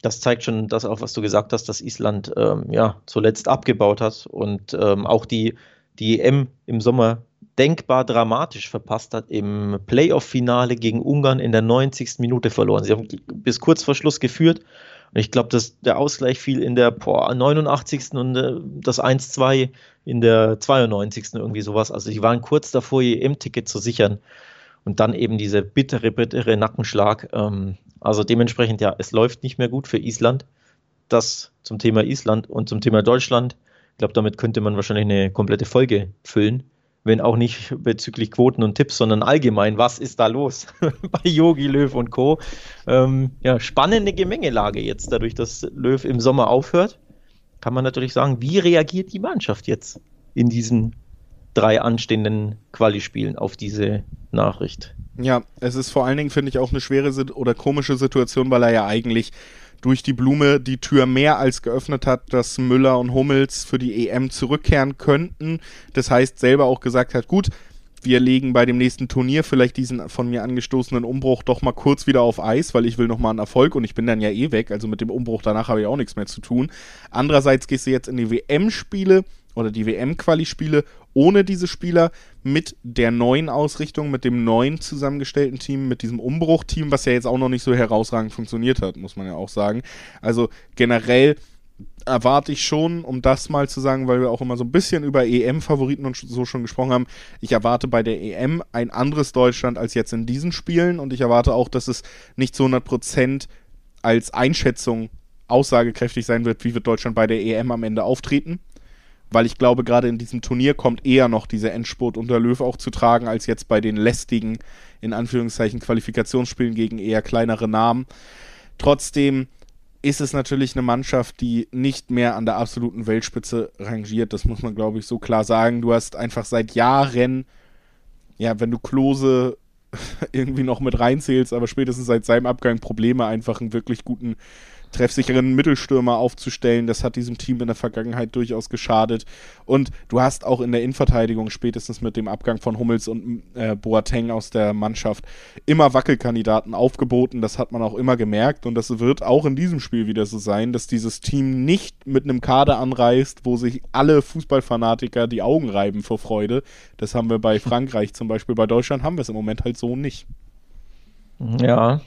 das zeigt schon das auch, was du gesagt hast, dass Island ähm, ja zuletzt abgebaut hat und ähm, auch die, die EM im Sommer denkbar dramatisch verpasst hat, im Playoff-Finale gegen Ungarn in der 90. Minute verloren. Sie haben bis kurz vor Schluss geführt und ich glaube, dass der Ausgleich fiel in der boah, 89. und äh, das 1-2 in der 92. irgendwie sowas. Also sie waren kurz davor, ihr EM-Ticket zu sichern und dann eben diese bittere, bittere Nackenschlag. Ähm, also dementsprechend, ja, es läuft nicht mehr gut für Island. Das zum Thema Island und zum Thema Deutschland. Ich glaube, damit könnte man wahrscheinlich eine komplette Folge füllen. Wenn auch nicht bezüglich Quoten und Tipps, sondern allgemein, was ist da los [laughs] bei Yogi Löw und Co. Ähm, ja, spannende Gemengelage jetzt, dadurch, dass Löw im Sommer aufhört. Kann man natürlich sagen, wie reagiert die Mannschaft jetzt in diesen drei anstehenden Quali-Spielen auf diese Nachricht. Ja, es ist vor allen Dingen, finde ich, auch eine schwere oder komische Situation, weil er ja eigentlich durch die Blume die Tür mehr als geöffnet hat, dass Müller und Hummels für die EM zurückkehren könnten. Das heißt, selber auch gesagt hat, gut, wir legen bei dem nächsten Turnier vielleicht diesen von mir angestoßenen Umbruch doch mal kurz wieder auf Eis, weil ich will nochmal einen Erfolg und ich bin dann ja eh weg. Also mit dem Umbruch danach habe ich auch nichts mehr zu tun. Andererseits gehst du jetzt in die WM-Spiele oder die WM-Quali-Spiele ohne diese Spieler mit der neuen Ausrichtung, mit dem neuen zusammengestellten Team, mit diesem Umbruchteam, was ja jetzt auch noch nicht so herausragend funktioniert hat, muss man ja auch sagen. Also generell erwarte ich schon, um das mal zu sagen, weil wir auch immer so ein bisschen über EM-Favoriten und so schon gesprochen haben, ich erwarte bei der EM ein anderes Deutschland als jetzt in diesen Spielen und ich erwarte auch, dass es nicht zu 100% als Einschätzung aussagekräftig sein wird, wie wird Deutschland bei der EM am Ende auftreten weil ich glaube, gerade in diesem Turnier kommt eher noch dieser Endspurt unter Löw auch zu tragen, als jetzt bei den lästigen, in Anführungszeichen, Qualifikationsspielen gegen eher kleinere Namen. Trotzdem ist es natürlich eine Mannschaft, die nicht mehr an der absoluten Weltspitze rangiert. Das muss man, glaube ich, so klar sagen. Du hast einfach seit Jahren, ja, wenn du Klose [laughs] irgendwie noch mit reinzählst, aber spätestens seit seinem Abgang Probleme, einfach einen wirklich guten treffsicheren Mittelstürmer aufzustellen. Das hat diesem Team in der Vergangenheit durchaus geschadet. Und du hast auch in der Innenverteidigung spätestens mit dem Abgang von Hummels und äh, Boateng aus der Mannschaft immer Wackelkandidaten aufgeboten. Das hat man auch immer gemerkt. Und das wird auch in diesem Spiel wieder so sein, dass dieses Team nicht mit einem Kader anreist, wo sich alle Fußballfanatiker die Augen reiben vor Freude. Das haben wir bei [laughs] Frankreich zum Beispiel. Bei Deutschland haben wir es im Moment halt so nicht. Ja,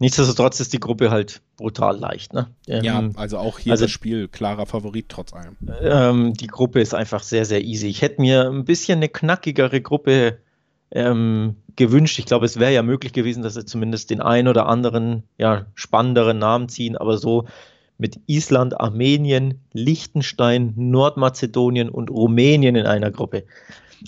Nichtsdestotrotz ist die Gruppe halt brutal leicht. Ne? Ähm, ja, also auch hier also, das Spiel klarer Favorit trotz allem. Ähm, die Gruppe ist einfach sehr, sehr easy. Ich hätte mir ein bisschen eine knackigere Gruppe ähm, gewünscht. Ich glaube, es wäre ja möglich gewesen, dass sie zumindest den einen oder anderen ja, spannenderen Namen ziehen, aber so mit Island, Armenien, Liechtenstein, Nordmazedonien und Rumänien in einer Gruppe.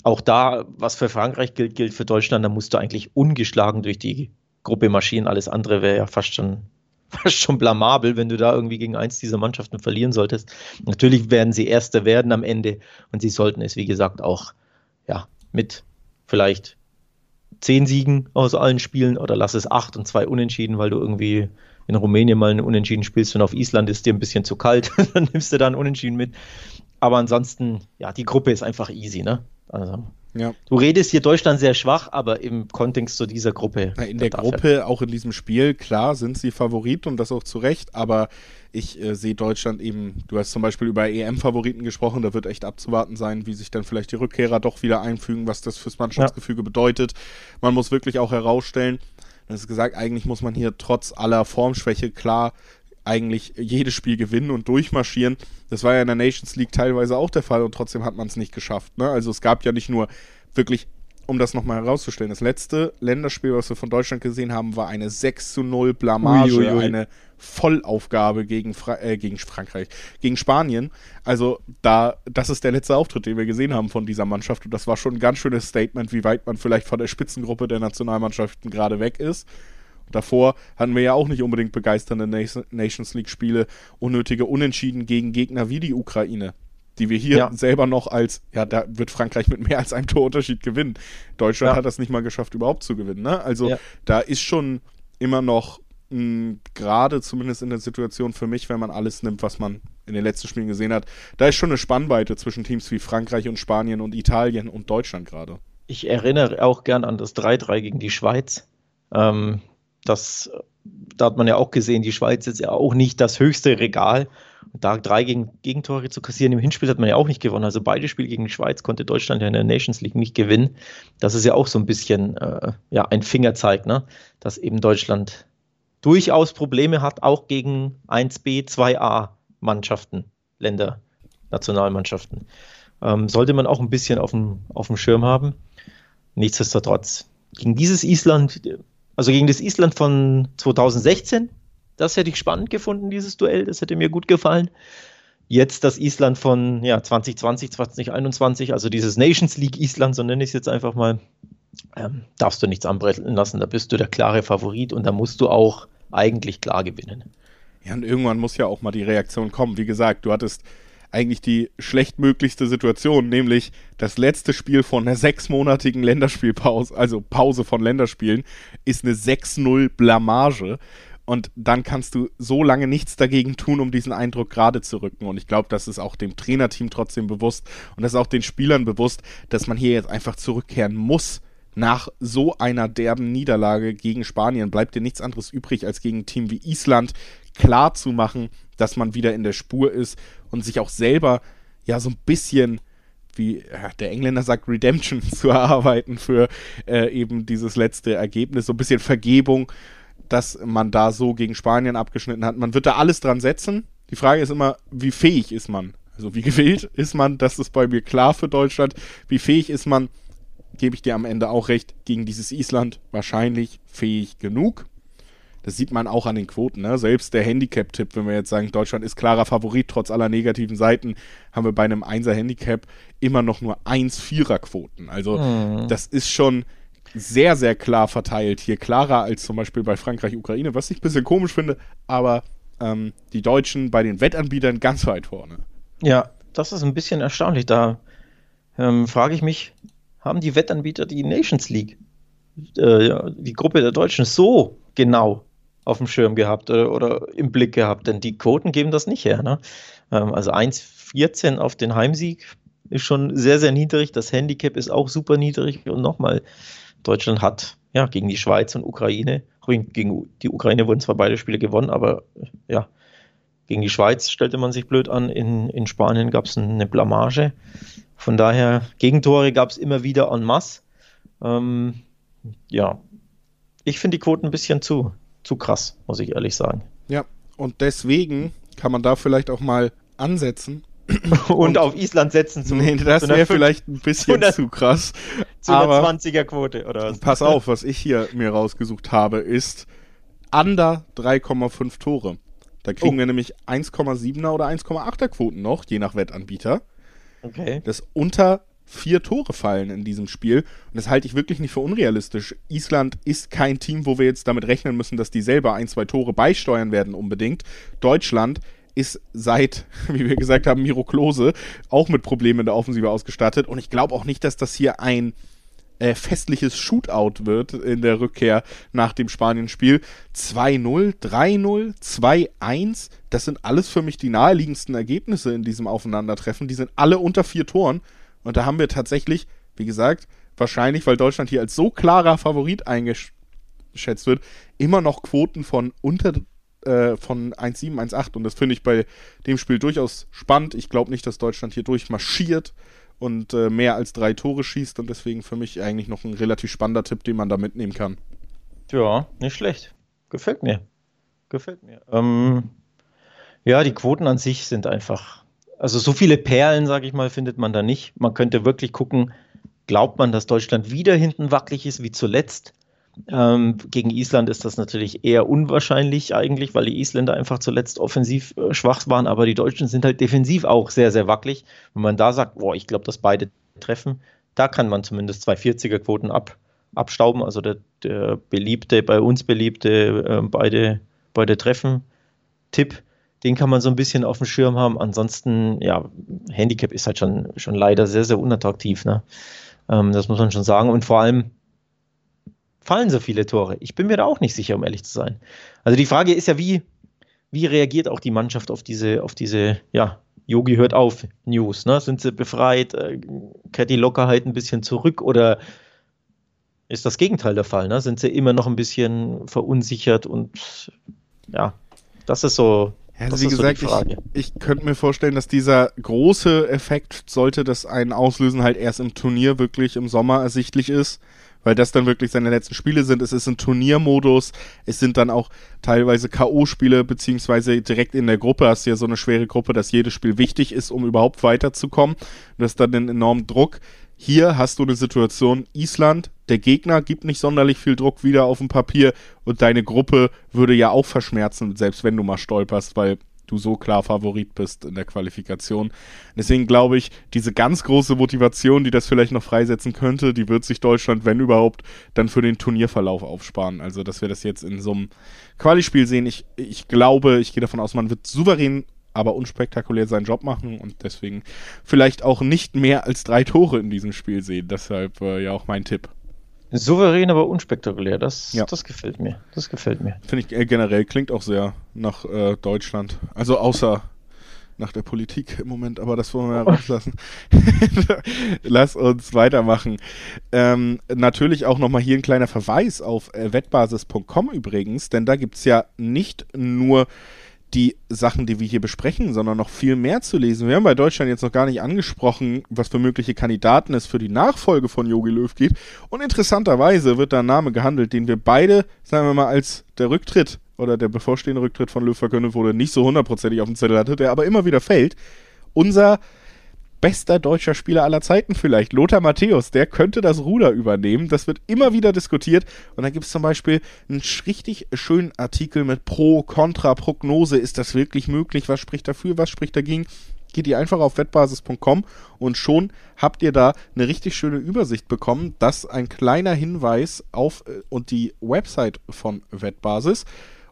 Auch da, was für Frankreich gilt, gilt für Deutschland, da musst du eigentlich ungeschlagen durch die Gruppe marschieren. Alles andere wäre ja fast schon, [laughs] fast schon blamabel, wenn du da irgendwie gegen eins dieser Mannschaften verlieren solltest. Natürlich werden sie Erste werden am Ende und sie sollten es, wie gesagt, auch ja, mit vielleicht zehn Siegen aus allen Spielen oder lass es acht und zwei Unentschieden, weil du irgendwie in Rumänien mal einen Unentschieden spielst und auf Island ist dir ein bisschen zu kalt, [laughs] dann nimmst du da einen Unentschieden mit. Aber ansonsten, ja, die Gruppe ist einfach easy, ne? Also. Ja. Du redest hier Deutschland sehr schwach, aber im Kontext zu dieser Gruppe. Na, in der Gruppe, er. auch in diesem Spiel, klar, sind sie Favorit und das auch zu Recht, aber ich äh, sehe Deutschland eben, du hast zum Beispiel über EM-Favoriten gesprochen, da wird echt abzuwarten sein, wie sich dann vielleicht die Rückkehrer doch wieder einfügen, was das fürs Mannschaftsgefüge ja. bedeutet. Man muss wirklich auch herausstellen, das ist gesagt, eigentlich muss man hier trotz aller Formschwäche klar eigentlich jedes Spiel gewinnen und durchmarschieren. Das war ja in der Nations League teilweise auch der Fall und trotzdem hat man es nicht geschafft. Ne? Also es gab ja nicht nur wirklich, um das nochmal herauszustellen, das letzte Länderspiel, was wir von Deutschland gesehen haben, war eine 6 zu 0 Blamage, ui, ui, ui. eine Vollaufgabe gegen, Fra äh, gegen Frankreich, gegen Spanien. Also da, das ist der letzte Auftritt, den wir gesehen haben von dieser Mannschaft und das war schon ein ganz schönes Statement, wie weit man vielleicht von der Spitzengruppe der Nationalmannschaften gerade weg ist. Davor hatten wir ja auch nicht unbedingt begeisternde Nations League-Spiele, unnötige Unentschieden gegen Gegner wie die Ukraine, die wir hier ja. selber noch als, ja, da wird Frankreich mit mehr als einem Torunterschied gewinnen. Deutschland ja. hat das nicht mal geschafft, überhaupt zu gewinnen. Ne? Also ja. da ist schon immer noch gerade zumindest in der Situation für mich, wenn man alles nimmt, was man in den letzten Spielen gesehen hat, da ist schon eine Spannweite zwischen Teams wie Frankreich und Spanien und Italien und Deutschland gerade. Ich erinnere auch gern an das 3-3 gegen die Schweiz. Ähm, das, da hat man ja auch gesehen, die Schweiz ist ja auch nicht das höchste Regal. Da drei gegen, Gegentore zu kassieren im Hinspiel hat man ja auch nicht gewonnen. Also beide Spiele gegen die Schweiz konnte Deutschland ja in der Nations League nicht gewinnen. Das ist ja auch so ein bisschen äh, ja, ein Fingerzeig, ne? dass eben Deutschland durchaus Probleme hat, auch gegen 1B, 2A Mannschaften, Länder, Nationalmannschaften. Ähm, sollte man auch ein bisschen auf dem, auf dem Schirm haben. Nichtsdestotrotz, gegen dieses Island also gegen das Island von 2016, das hätte ich spannend gefunden, dieses Duell, das hätte mir gut gefallen. Jetzt das Island von ja, 2020, 2021, also dieses Nations League Island, so nenne ich es jetzt einfach mal, ähm, darfst du nichts anbrechen lassen. Da bist du der klare Favorit und da musst du auch eigentlich klar gewinnen. Ja, und irgendwann muss ja auch mal die Reaktion kommen. Wie gesagt, du hattest eigentlich die schlechtmöglichste Situation, nämlich das letzte Spiel von einer sechsmonatigen Länderspielpause, also Pause von Länderspielen, ist eine 6-0 Blamage. Und dann kannst du so lange nichts dagegen tun, um diesen Eindruck gerade zu rücken. Und ich glaube, das ist auch dem Trainerteam trotzdem bewusst und das ist auch den Spielern bewusst, dass man hier jetzt einfach zurückkehren muss. Nach so einer derben Niederlage gegen Spanien bleibt dir nichts anderes übrig, als gegen ein Team wie Island klar zu machen, dass man wieder in der Spur ist und sich auch selber ja so ein bisschen wie der Engländer sagt, Redemption [laughs] zu erarbeiten für äh, eben dieses letzte Ergebnis. So ein bisschen Vergebung, dass man da so gegen Spanien abgeschnitten hat. Man wird da alles dran setzen. Die Frage ist immer, wie fähig ist man? Also wie [laughs] gewillt ist man? Das ist bei mir klar für Deutschland. Wie fähig ist man? Gebe ich dir am Ende auch recht. Gegen dieses Island wahrscheinlich fähig genug. Das sieht man auch an den Quoten. Ne? Selbst der Handicap-Tipp, wenn wir jetzt sagen, Deutschland ist klarer Favorit, trotz aller negativen Seiten, haben wir bei einem 1er Handicap immer noch nur 1-4er-Quoten. Also mhm. das ist schon sehr, sehr klar verteilt. Hier klarer als zum Beispiel bei Frankreich-Ukraine, was ich ein bisschen komisch finde, aber ähm, die Deutschen bei den Wettanbietern ganz weit vorne. Ja, das ist ein bisschen erstaunlich. Da ähm, frage ich mich, haben die Wettanbieter die Nations League, äh, die Gruppe der Deutschen so genau auf dem Schirm gehabt oder, oder, im Blick gehabt, denn die Quoten geben das nicht her. Ne? Ähm, also 1,14 auf den Heimsieg ist schon sehr, sehr niedrig. Das Handicap ist auch super niedrig. Und nochmal, Deutschland hat ja gegen die Schweiz und Ukraine, gegen die Ukraine wurden zwar beide Spiele gewonnen, aber ja, gegen die Schweiz stellte man sich blöd an. In, in Spanien gab es eine Blamage. Von daher, Gegentore gab es immer wieder en masse. Ähm, ja, ich finde die Quoten ein bisschen zu, zu krass, muss ich ehrlich sagen. Ja, und deswegen kann man da vielleicht auch mal ansetzen. und, [laughs] und auf Island setzen zu. Nee, das wäre vielleicht ein bisschen zu, zu krass. [laughs] Zu einer 20er Quote oder was? Pass [laughs] auf, was ich hier mir rausgesucht habe, ist under 3,5 Tore. Da kriegen oh. wir nämlich 1,7er oder 1,8er Quoten noch, je nach Wettanbieter. Okay. Das unter vier Tore fallen in diesem Spiel. Und das halte ich wirklich nicht für unrealistisch. Island ist kein Team, wo wir jetzt damit rechnen müssen, dass die selber ein, zwei Tore beisteuern werden unbedingt. Deutschland ist seit, [laughs] wie wir gesagt haben, Miro Klose auch mit Problemen in der Offensive ausgestattet. Und ich glaube auch nicht, dass das hier ein äh, festliches Shootout wird in der Rückkehr nach dem Spanien-Spiel. 2-0, 3-0, 2-1, das sind alles für mich die naheliegendsten Ergebnisse in diesem Aufeinandertreffen. Die sind alle unter vier Toren. Und da haben wir tatsächlich wie gesagt, wahrscheinlich, weil Deutschland hier als so klarer Favorit eingeschätzt wird, immer noch Quoten von unter äh, von 1,7, 1,8 und das finde ich bei dem Spiel durchaus spannend. Ich glaube nicht, dass Deutschland hier durchmarschiert und äh, mehr als drei Tore schießt und deswegen für mich eigentlich noch ein relativ spannender Tipp, den man da mitnehmen kann. Ja, nicht schlecht. Gefällt mir. Gefällt mir. Ähm, ja, die Quoten an sich sind einfach, also so viele Perlen, sage ich mal, findet man da nicht. Man könnte wirklich gucken, glaubt man, dass Deutschland wieder hinten wackelig ist wie zuletzt? Ähm, gegen Island ist das natürlich eher unwahrscheinlich eigentlich, weil die Isländer einfach zuletzt offensiv äh, schwach waren, aber die Deutschen sind halt defensiv auch sehr, sehr wackelig. Wenn man da sagt, boah, ich glaube, dass beide treffen, da kann man zumindest zwei 40er-Quoten ab, abstauben. Also der, der, beliebte, bei uns beliebte, äh, beide, beide treffen Tipp, den kann man so ein bisschen auf dem Schirm haben. Ansonsten, ja, Handicap ist halt schon, schon leider sehr, sehr unattraktiv. Ne? Ähm, das muss man schon sagen. Und vor allem, fallen so viele Tore? Ich bin mir da auch nicht sicher, um ehrlich zu sein. Also die Frage ist ja, wie, wie reagiert auch die Mannschaft auf diese, auf diese, ja, Yogi hört auf, News, ne? Sind sie befreit? Äh, kehrt die Lockerheit ein bisschen zurück oder ist das Gegenteil der Fall? Ne? Sind sie immer noch ein bisschen verunsichert und ja, das ist so. Also wie gesagt, so ich, ich könnte mir vorstellen, dass dieser große Effekt, sollte das einen auslösen, halt erst im Turnier wirklich im Sommer ersichtlich ist weil das dann wirklich seine letzten Spiele sind. Es ist ein Turniermodus, es sind dann auch teilweise K.O.-Spiele, beziehungsweise direkt in der Gruppe hast du ja so eine schwere Gruppe, dass jedes Spiel wichtig ist, um überhaupt weiterzukommen. Das ist dann ein enormen Druck. Hier hast du eine Situation, Island, der Gegner gibt nicht sonderlich viel Druck wieder auf dem Papier und deine Gruppe würde ja auch verschmerzen, selbst wenn du mal stolperst, weil du so klar Favorit bist in der Qualifikation. Deswegen glaube ich, diese ganz große Motivation, die das vielleicht noch freisetzen könnte, die wird sich Deutschland, wenn überhaupt, dann für den Turnierverlauf aufsparen. Also, dass wir das jetzt in so einem Qualispiel sehen. Ich, ich glaube, ich gehe davon aus, man wird souverän aber unspektakulär seinen Job machen und deswegen vielleicht auch nicht mehr als drei Tore in diesem Spiel sehen. Deshalb äh, ja auch mein Tipp. Souverän, aber unspektakulär. Das, ja. das gefällt mir. Das gefällt mir. Finde ich äh, generell klingt auch sehr nach äh, Deutschland. Also außer nach der Politik im Moment, aber das wollen wir ja [laughs] rauslassen. [laughs] Lass uns weitermachen. Ähm, natürlich auch nochmal hier ein kleiner Verweis auf äh, wettbasis.com übrigens, denn da gibt es ja nicht nur die Sachen, die wir hier besprechen, sondern noch viel mehr zu lesen. Wir haben bei Deutschland jetzt noch gar nicht angesprochen, was für mögliche Kandidaten es für die Nachfolge von Yogi Löw geht. Und interessanterweise wird da ein Name gehandelt, den wir beide, sagen wir mal, als der Rücktritt oder der bevorstehende Rücktritt von Löw verkündet wurde, nicht so hundertprozentig auf dem Zettel hatte, der aber immer wieder fällt. Unser bester deutscher Spieler aller Zeiten vielleicht. Lothar Matthäus, der könnte das Ruder übernehmen. Das wird immer wieder diskutiert. Und da gibt es zum Beispiel einen richtig schönen Artikel mit Pro, Contra, Prognose. Ist das wirklich möglich? Was spricht dafür? Was spricht dagegen? Geht ihr einfach auf wettbasis.com und schon habt ihr da eine richtig schöne Übersicht bekommen. Das ein kleiner Hinweis auf äh, und die Website von Wettbasis.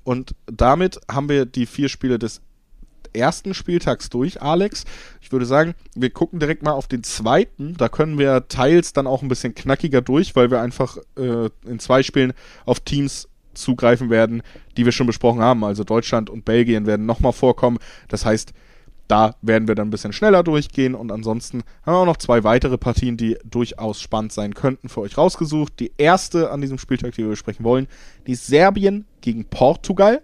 Und damit haben wir die vier Spiele des ersten Spieltags durch, Alex. Ich würde sagen, wir gucken direkt mal auf den zweiten. Da können wir teils dann auch ein bisschen knackiger durch, weil wir einfach äh, in zwei Spielen auf Teams zugreifen werden, die wir schon besprochen haben. Also Deutschland und Belgien werden nochmal vorkommen. Das heißt, da werden wir dann ein bisschen schneller durchgehen und ansonsten haben wir auch noch zwei weitere Partien, die durchaus spannend sein könnten, für euch rausgesucht. Die erste an diesem Spieltag, die wir besprechen wollen, die ist Serbien gegen Portugal.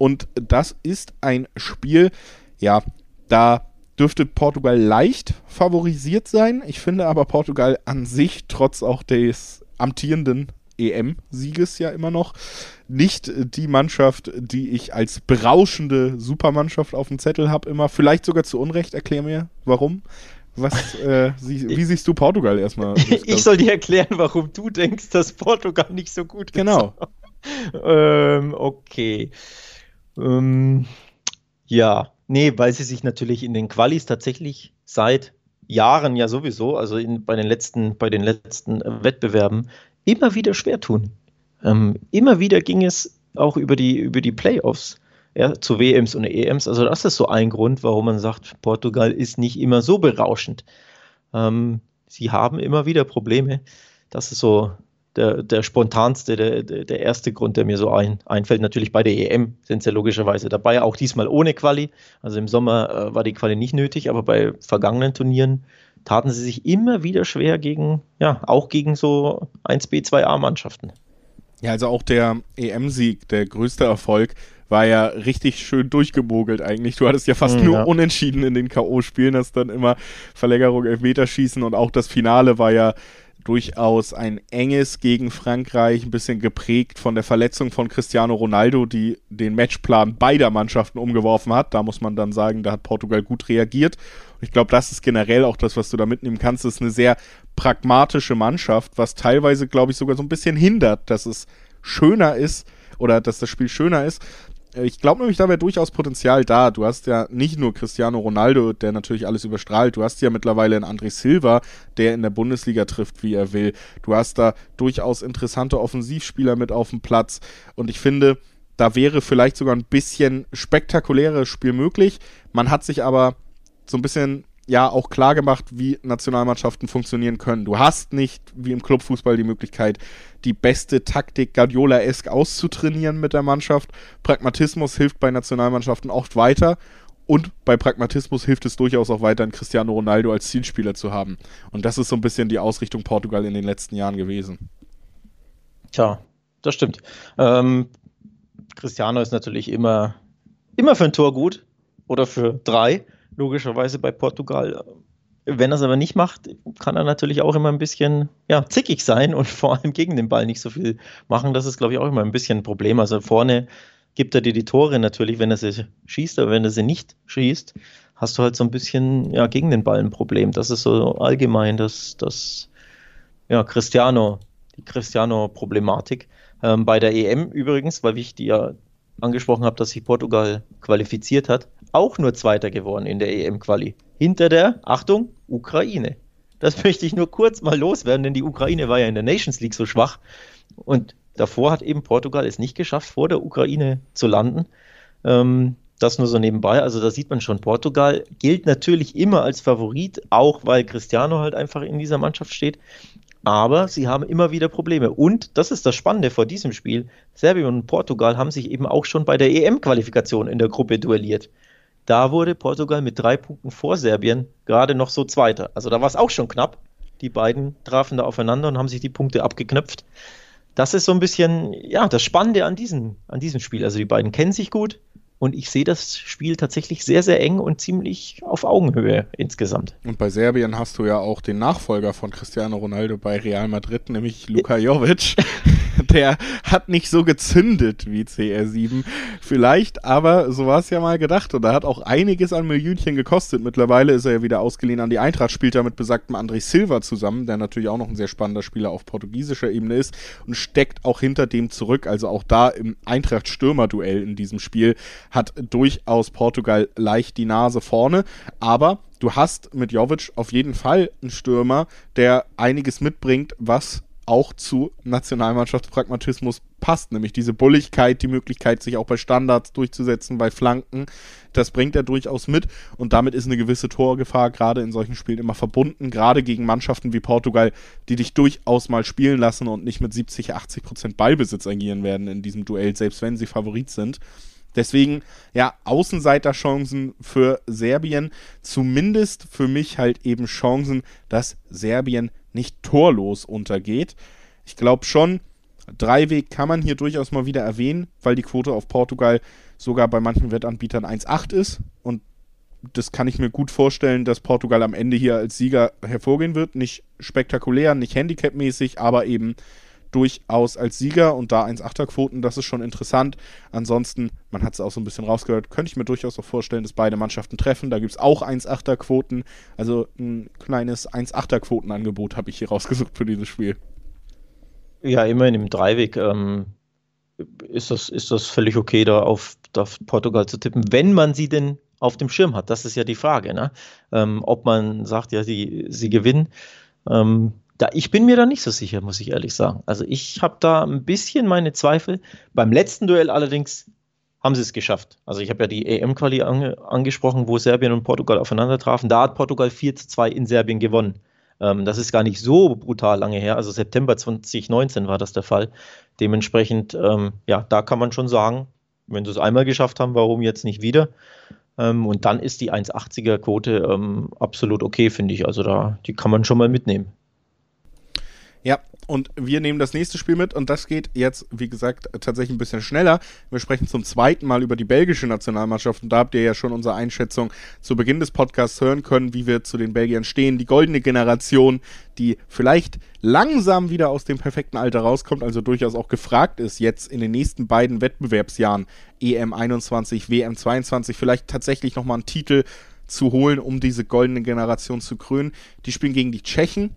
Und das ist ein Spiel, ja, da dürfte Portugal leicht favorisiert sein. Ich finde aber Portugal an sich, trotz auch des amtierenden EM-Sieges ja immer noch, nicht die Mannschaft, die ich als berauschende Supermannschaft auf dem Zettel habe, immer. Vielleicht sogar zu Unrecht. Erklär mir, warum. Was, äh, [laughs] sie, wie siehst du Portugal erstmal? [laughs] ich soll dir erklären, warum du denkst, dass Portugal nicht so gut ist. Genau. [laughs] ähm, okay. Ähm, ja, nee, weil sie sich natürlich in den Qualis tatsächlich seit Jahren ja sowieso, also in, bei den letzten, bei den letzten Wettbewerben, immer wieder schwer tun. Ähm, immer wieder ging es auch über die, über die Playoffs ja, zu WMs und EMs. Also das ist so ein Grund, warum man sagt, Portugal ist nicht immer so berauschend. Ähm, sie haben immer wieder Probleme. Das ist so der, der spontanste, der, der erste Grund, der mir so ein, einfällt. Natürlich bei der EM sind sie logischerweise dabei, auch diesmal ohne Quali. Also im Sommer äh, war die Quali nicht nötig, aber bei vergangenen Turnieren taten sie sich immer wieder schwer gegen, ja, auch gegen so 1B, 2A-Mannschaften. Ja, also auch der EM-Sieg, der größte Erfolg, war ja richtig schön durchgemogelt eigentlich. Du hattest ja fast mhm, nur ja. unentschieden in den K.O.-Spielen, hast dann immer Verlängerung, Elfmeterschießen und auch das Finale war ja durchaus ein enges gegen Frankreich, ein bisschen geprägt von der Verletzung von Cristiano Ronaldo, die den Matchplan beider Mannschaften umgeworfen hat. Da muss man dann sagen, da hat Portugal gut reagiert. Ich glaube, das ist generell auch das, was du da mitnehmen kannst. Das ist eine sehr pragmatische Mannschaft, was teilweise, glaube ich, sogar so ein bisschen hindert, dass es schöner ist oder dass das Spiel schöner ist, ich glaube nämlich, da wäre durchaus Potenzial da. Du hast ja nicht nur Cristiano Ronaldo, der natürlich alles überstrahlt. Du hast ja mittlerweile einen André Silva, der in der Bundesliga trifft, wie er will. Du hast da durchaus interessante Offensivspieler mit auf dem Platz. Und ich finde, da wäre vielleicht sogar ein bisschen spektakuläres Spiel möglich. Man hat sich aber so ein bisschen ja auch klar gemacht, wie Nationalmannschaften funktionieren können. Du hast nicht wie im Clubfußball die Möglichkeit, die beste Taktik Guardiola-esk auszutrainieren mit der Mannschaft. Pragmatismus hilft bei Nationalmannschaften oft weiter. Und bei Pragmatismus hilft es durchaus auch weiter, einen Cristiano Ronaldo als Zielspieler zu haben. Und das ist so ein bisschen die Ausrichtung Portugal in den letzten Jahren gewesen. Tja, das stimmt. Ähm, Cristiano ist natürlich immer, immer für ein Tor gut oder für drei logischerweise bei Portugal. Wenn er es aber nicht macht, kann er natürlich auch immer ein bisschen ja, zickig sein und [laughs] vor allem gegen den Ball nicht so viel machen. Das ist, glaube ich, auch immer ein bisschen ein Problem. Also vorne gibt er dir die Tore natürlich, wenn er sie schießt, aber wenn er sie nicht schießt, hast du halt so ein bisschen ja, gegen den Ball ein Problem. Das ist so allgemein das, das ja, Cristiano, die Cristiano-Problematik. Ähm, bei der EM übrigens, weil ich die ja angesprochen habe, dass sich Portugal qualifiziert hat, auch nur Zweiter geworden in der EM-Quali. Hinter der, Achtung, Ukraine. Das möchte ich nur kurz mal loswerden, denn die Ukraine war ja in der Nations League so schwach. Und davor hat eben Portugal es nicht geschafft, vor der Ukraine zu landen. Ähm, das nur so nebenbei. Also da sieht man schon, Portugal gilt natürlich immer als Favorit, auch weil Cristiano halt einfach in dieser Mannschaft steht. Aber sie haben immer wieder Probleme. Und das ist das Spannende vor diesem Spiel. Serbien und Portugal haben sich eben auch schon bei der EM-Qualifikation in der Gruppe duelliert. Da wurde Portugal mit drei Punkten vor Serbien gerade noch so Zweiter. Also da war es auch schon knapp. Die beiden trafen da aufeinander und haben sich die Punkte abgeknöpft. Das ist so ein bisschen, ja, das Spannende an diesem, an diesem Spiel. Also die beiden kennen sich gut, und ich sehe das Spiel tatsächlich sehr, sehr eng und ziemlich auf Augenhöhe insgesamt. Und bei Serbien hast du ja auch den Nachfolger von Cristiano Ronaldo bei Real Madrid, nämlich Luka Jovic. [laughs] [laughs] Der hat nicht so gezündet wie CR7 vielleicht, aber so war es ja mal gedacht. Und er hat auch einiges an Millionchen gekostet. Mittlerweile ist er ja wieder ausgeliehen an die Eintracht, spielt da mit besagtem André Silva zusammen, der natürlich auch noch ein sehr spannender Spieler auf portugiesischer Ebene ist und steckt auch hinter dem zurück. Also auch da im Eintracht-Stürmer-Duell in diesem Spiel hat durchaus Portugal leicht die Nase vorne, aber du hast mit Jovic auf jeden Fall einen Stürmer, der einiges mitbringt, was auch zu Nationalmannschaftspragmatismus passt, nämlich diese Bulligkeit, die Möglichkeit, sich auch bei Standards durchzusetzen, bei Flanken, das bringt er durchaus mit und damit ist eine gewisse Torgefahr gerade in solchen Spielen immer verbunden, gerade gegen Mannschaften wie Portugal, die dich durchaus mal spielen lassen und nicht mit 70, 80 Prozent Ballbesitz agieren werden in diesem Duell, selbst wenn sie Favorit sind. Deswegen, ja, Außenseiterchancen für Serbien. Zumindest für mich halt eben Chancen, dass Serbien nicht torlos untergeht. Ich glaube schon, Dreiweg kann man hier durchaus mal wieder erwähnen, weil die Quote auf Portugal sogar bei manchen Wettanbietern 1,8 ist. Und das kann ich mir gut vorstellen, dass Portugal am Ende hier als Sieger hervorgehen wird. Nicht spektakulär, nicht handicapmäßig, aber eben durchaus als Sieger und da 1-8er-Quoten, das ist schon interessant. Ansonsten, man hat es auch so ein bisschen rausgehört, könnte ich mir durchaus auch vorstellen, dass beide Mannschaften treffen. Da gibt es auch 1-8er-Quoten. Also ein kleines 1-8er-Quotenangebot habe ich hier rausgesucht für dieses Spiel. Ja, immerhin im Dreiweg ähm, ist, das, ist das völlig okay, da auf, auf Portugal zu tippen, wenn man sie denn auf dem Schirm hat. Das ist ja die Frage, ne? Ähm, ob man sagt, ja, sie, sie gewinnen. Ähm, da, ich bin mir da nicht so sicher, muss ich ehrlich sagen. Also ich habe da ein bisschen meine Zweifel. Beim letzten Duell allerdings haben sie es geschafft. Also ich habe ja die EM-Quali ange angesprochen, wo Serbien und Portugal aufeinander trafen. Da hat Portugal 4 zu 2 in Serbien gewonnen. Ähm, das ist gar nicht so brutal lange her. Also September 2019 war das der Fall. Dementsprechend, ähm, ja, da kann man schon sagen, wenn sie es einmal geschafft haben, warum jetzt nicht wieder? Ähm, und dann ist die 1,80er Quote ähm, absolut okay, finde ich. Also da, die kann man schon mal mitnehmen. Ja, und wir nehmen das nächste Spiel mit und das geht jetzt, wie gesagt, tatsächlich ein bisschen schneller. Wir sprechen zum zweiten Mal über die belgische Nationalmannschaft und da habt ihr ja schon unsere Einschätzung zu Beginn des Podcasts hören können, wie wir zu den Belgiern stehen. Die goldene Generation, die vielleicht langsam wieder aus dem perfekten Alter rauskommt, also durchaus auch gefragt ist, jetzt in den nächsten beiden Wettbewerbsjahren EM 21, WM 22 vielleicht tatsächlich nochmal einen Titel zu holen, um diese goldene Generation zu krönen. Die spielen gegen die Tschechen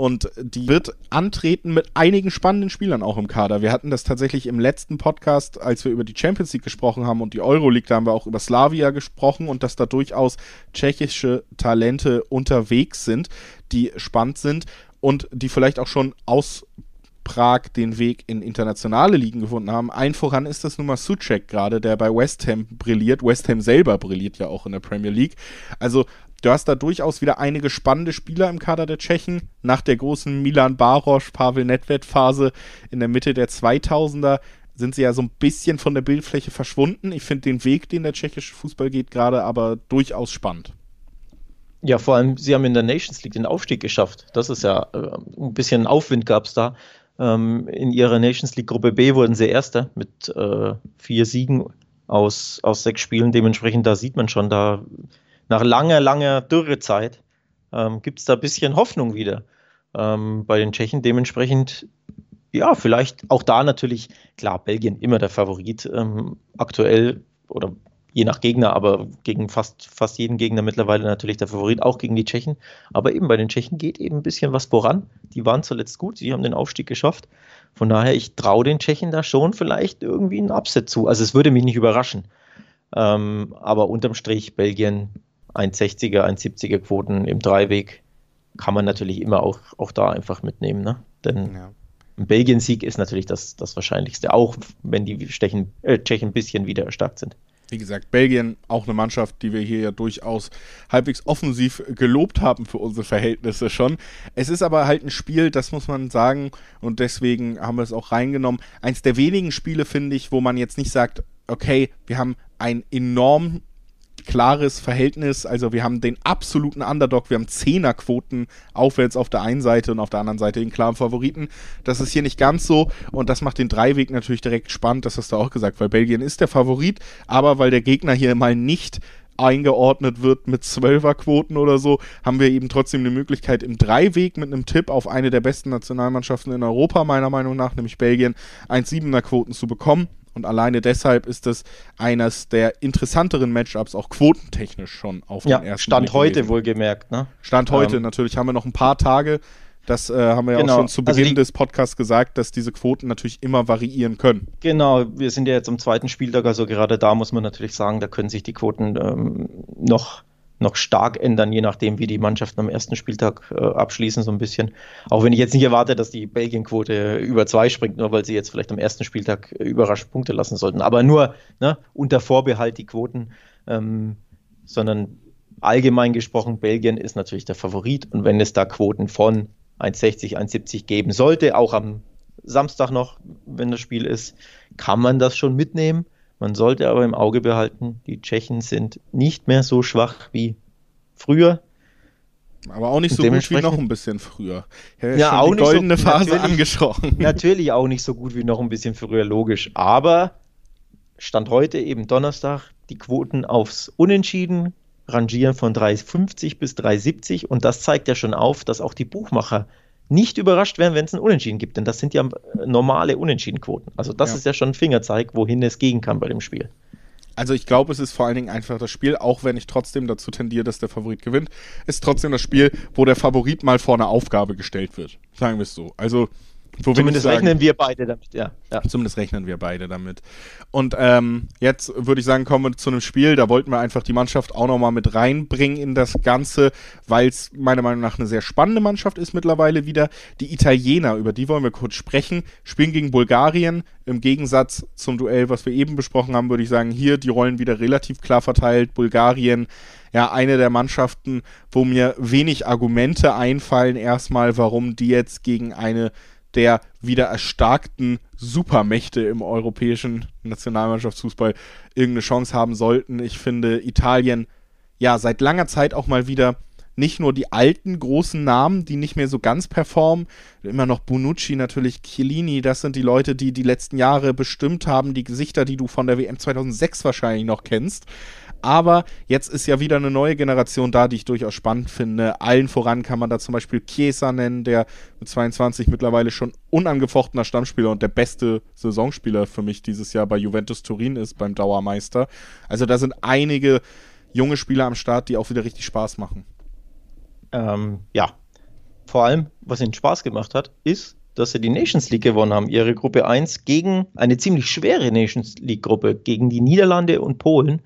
und die wird antreten mit einigen spannenden Spielern auch im Kader. Wir hatten das tatsächlich im letzten Podcast, als wir über die Champions League gesprochen haben und die Euroleague, da haben wir auch über Slavia gesprochen und dass da durchaus tschechische Talente unterwegs sind, die spannend sind und die vielleicht auch schon aus Prag den Weg in internationale Ligen gefunden haben. Ein voran ist das nun mal Suchek gerade, der bei West Ham brilliert. West Ham selber brilliert ja auch in der Premier League. Also du hast da durchaus wieder einige spannende Spieler im Kader der Tschechen. Nach der großen Milan Barosch, Pavel Nedved Phase in der Mitte der 2000er sind sie ja so ein bisschen von der Bildfläche verschwunden. Ich finde den Weg, den der tschechische Fußball geht, gerade aber durchaus spannend. Ja, vor allem, sie haben in der Nations League den Aufstieg geschafft. Das ist ja äh, ein bisschen Aufwind gab es da. Ähm, in ihrer Nations League Gruppe B wurden sie Erster mit äh, vier Siegen aus, aus sechs Spielen. Dementsprechend, da sieht man schon, da nach langer, langer Dürrezeit ähm, gibt es da ein bisschen Hoffnung wieder ähm, bei den Tschechen. Dementsprechend, ja, vielleicht auch da natürlich, klar, Belgien immer der Favorit ähm, aktuell oder je nach Gegner, aber gegen fast, fast jeden Gegner mittlerweile natürlich der Favorit, auch gegen die Tschechen. Aber eben bei den Tschechen geht eben ein bisschen was voran. Die waren zuletzt gut, sie haben den Aufstieg geschafft. Von daher, ich traue den Tschechen da schon vielleicht irgendwie einen Upset zu. Also es würde mich nicht überraschen. Ähm, aber unterm Strich Belgien 1,60er, 1,70er Quoten im Dreiweg kann man natürlich immer auch, auch da einfach mitnehmen. Ne? Denn ja. ein Belgien-Sieg ist natürlich das, das Wahrscheinlichste, auch wenn die Stechen, äh, Tschechen ein bisschen wieder erstarkt sind. Wie gesagt, Belgien auch eine Mannschaft, die wir hier ja durchaus halbwegs offensiv gelobt haben für unsere Verhältnisse schon. Es ist aber halt ein Spiel, das muss man sagen, und deswegen haben wir es auch reingenommen. Eins der wenigen Spiele, finde ich, wo man jetzt nicht sagt, okay, wir haben ein enorm klares Verhältnis. Also wir haben den absoluten Underdog, wir haben Zehnerquoten aufwärts auf der einen Seite und auf der anderen Seite den klaren Favoriten. Das ist hier nicht ganz so und das macht den Dreiweg natürlich direkt spannend, das hast du auch gesagt, weil Belgien ist der Favorit, aber weil der Gegner hier mal nicht eingeordnet wird mit Zwölferquoten oder so, haben wir eben trotzdem eine Möglichkeit im Dreiweg mit einem Tipp auf eine der besten Nationalmannschaften in Europa, meiner Meinung nach, nämlich Belgien, 1,7er Quoten zu bekommen. Und alleine deshalb ist es eines der interessanteren Matchups, auch quotentechnisch schon auf ja, den ersten Stand Blick heute wohlgemerkt, ne? Stand heute, ähm, natürlich haben wir noch ein paar Tage. Das äh, haben wir ja genau. auch schon zu also Beginn also die, des Podcasts gesagt, dass diese Quoten natürlich immer variieren können. Genau, wir sind ja jetzt am zweiten Spieltag, also gerade da muss man natürlich sagen, da können sich die Quoten ähm, noch noch stark ändern, je nachdem, wie die Mannschaften am ersten Spieltag äh, abschließen, so ein bisschen. Auch wenn ich jetzt nicht erwarte, dass die Belgien-Quote über zwei springt, nur weil sie jetzt vielleicht am ersten Spieltag äh, überrascht Punkte lassen sollten. Aber nur ne, unter Vorbehalt die Quoten, ähm, sondern allgemein gesprochen, Belgien ist natürlich der Favorit. Und wenn es da Quoten von 1,60, 1,70 geben sollte, auch am Samstag noch, wenn das Spiel ist, kann man das schon mitnehmen. Man sollte aber im Auge behalten, die Tschechen sind nicht mehr so schwach wie früher. Aber auch nicht so gut wie noch ein bisschen früher. Ja, ja auch die goldene so, Phase angesprochen. [laughs] Natürlich auch nicht so gut wie noch ein bisschen früher, logisch. Aber Stand heute eben Donnerstag die Quoten aufs Unentschieden rangieren von 3,50 bis 3,70 und das zeigt ja schon auf, dass auch die Buchmacher nicht überrascht werden, wenn es ein Unentschieden gibt, denn das sind ja normale Unentschiedenquoten. Also das ja. ist ja schon ein Fingerzeig, wohin es gehen kann bei dem Spiel. Also ich glaube, es ist vor allen Dingen einfach das Spiel, auch wenn ich trotzdem dazu tendiere, dass der Favorit gewinnt, ist trotzdem das Spiel, wo der Favorit mal vor eine Aufgabe gestellt wird. Sagen wir es so. Also wo Zumindest rechnen wir beide damit, ja. ja. Zumindest rechnen wir beide damit. Und ähm, jetzt würde ich sagen, kommen wir zu einem Spiel, da wollten wir einfach die Mannschaft auch nochmal mit reinbringen in das Ganze, weil es meiner Meinung nach eine sehr spannende Mannschaft ist mittlerweile wieder. Die Italiener, über die wollen wir kurz sprechen, spielen gegen Bulgarien. Im Gegensatz zum Duell, was wir eben besprochen haben, würde ich sagen, hier die Rollen wieder relativ klar verteilt. Bulgarien ja eine der Mannschaften, wo mir wenig Argumente einfallen, erstmal, warum die jetzt gegen eine der wieder erstarkten Supermächte im europäischen Nationalmannschaftsfußball irgendeine Chance haben sollten. Ich finde Italien ja seit langer Zeit auch mal wieder nicht nur die alten großen Namen, die nicht mehr so ganz performen, immer noch Bonucci, natürlich Chiellini, das sind die Leute, die die letzten Jahre bestimmt haben, die Gesichter, die du von der WM 2006 wahrscheinlich noch kennst. Aber jetzt ist ja wieder eine neue Generation da, die ich durchaus spannend finde. Allen voran kann man da zum Beispiel Chiesa nennen, der mit 22 mittlerweile schon unangefochtener Stammspieler und der beste Saisonspieler für mich dieses Jahr bei Juventus Turin ist, beim Dauermeister. Also da sind einige junge Spieler am Start, die auch wieder richtig Spaß machen. Ähm, ja, vor allem, was ihnen Spaß gemacht hat, ist, dass sie die Nations League gewonnen haben, ihre Gruppe 1 gegen eine ziemlich schwere Nations League Gruppe, gegen die Niederlande und Polen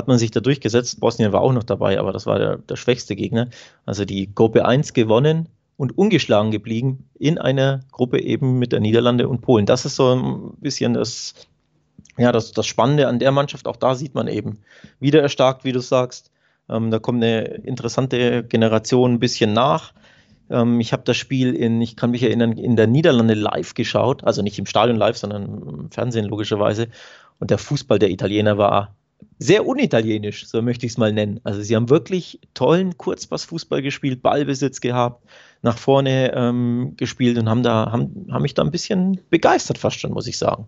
hat man sich da durchgesetzt. Bosnien war auch noch dabei, aber das war der, der schwächste Gegner. Also die Gruppe 1 gewonnen und ungeschlagen geblieben in einer Gruppe eben mit der Niederlande und Polen. Das ist so ein bisschen das, ja, das, das Spannende an der Mannschaft. Auch da sieht man eben wieder erstarkt, wie du sagst. Ähm, da kommt eine interessante Generation ein bisschen nach. Ähm, ich habe das Spiel in, ich kann mich erinnern, in der Niederlande live geschaut. Also nicht im Stadion live, sondern im Fernsehen logischerweise. Und der Fußball der Italiener war sehr unitalienisch, so möchte ich es mal nennen. Also sie haben wirklich tollen Kurzpassfußball gespielt, Ballbesitz gehabt, nach vorne ähm, gespielt und haben da haben, haben mich da ein bisschen begeistert fast schon, muss ich sagen.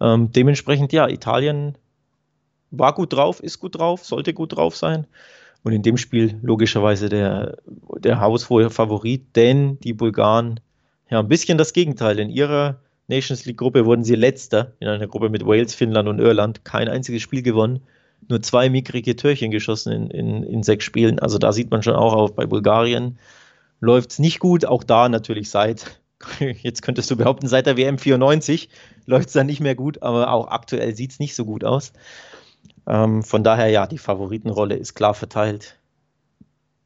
Ähm, dementsprechend ja, Italien war gut drauf, ist gut drauf, sollte gut drauf sein. Und in dem Spiel logischerweise der, der haushohe Favorit, denn die Bulgaren, ja, ein bisschen das Gegenteil. In ihrer Nations League-Gruppe wurden sie letzter, in einer Gruppe mit Wales, Finnland und Irland. Kein einziges Spiel gewonnen, nur zwei mickrige Türchen geschossen in, in, in sechs Spielen. Also da sieht man schon auch auf, bei Bulgarien läuft es nicht gut. Auch da natürlich seit, [laughs] jetzt könntest du behaupten, seit der WM 94 läuft es da nicht mehr gut, aber auch aktuell sieht es nicht so gut aus. Ähm, von daher, ja, die Favoritenrolle ist klar verteilt.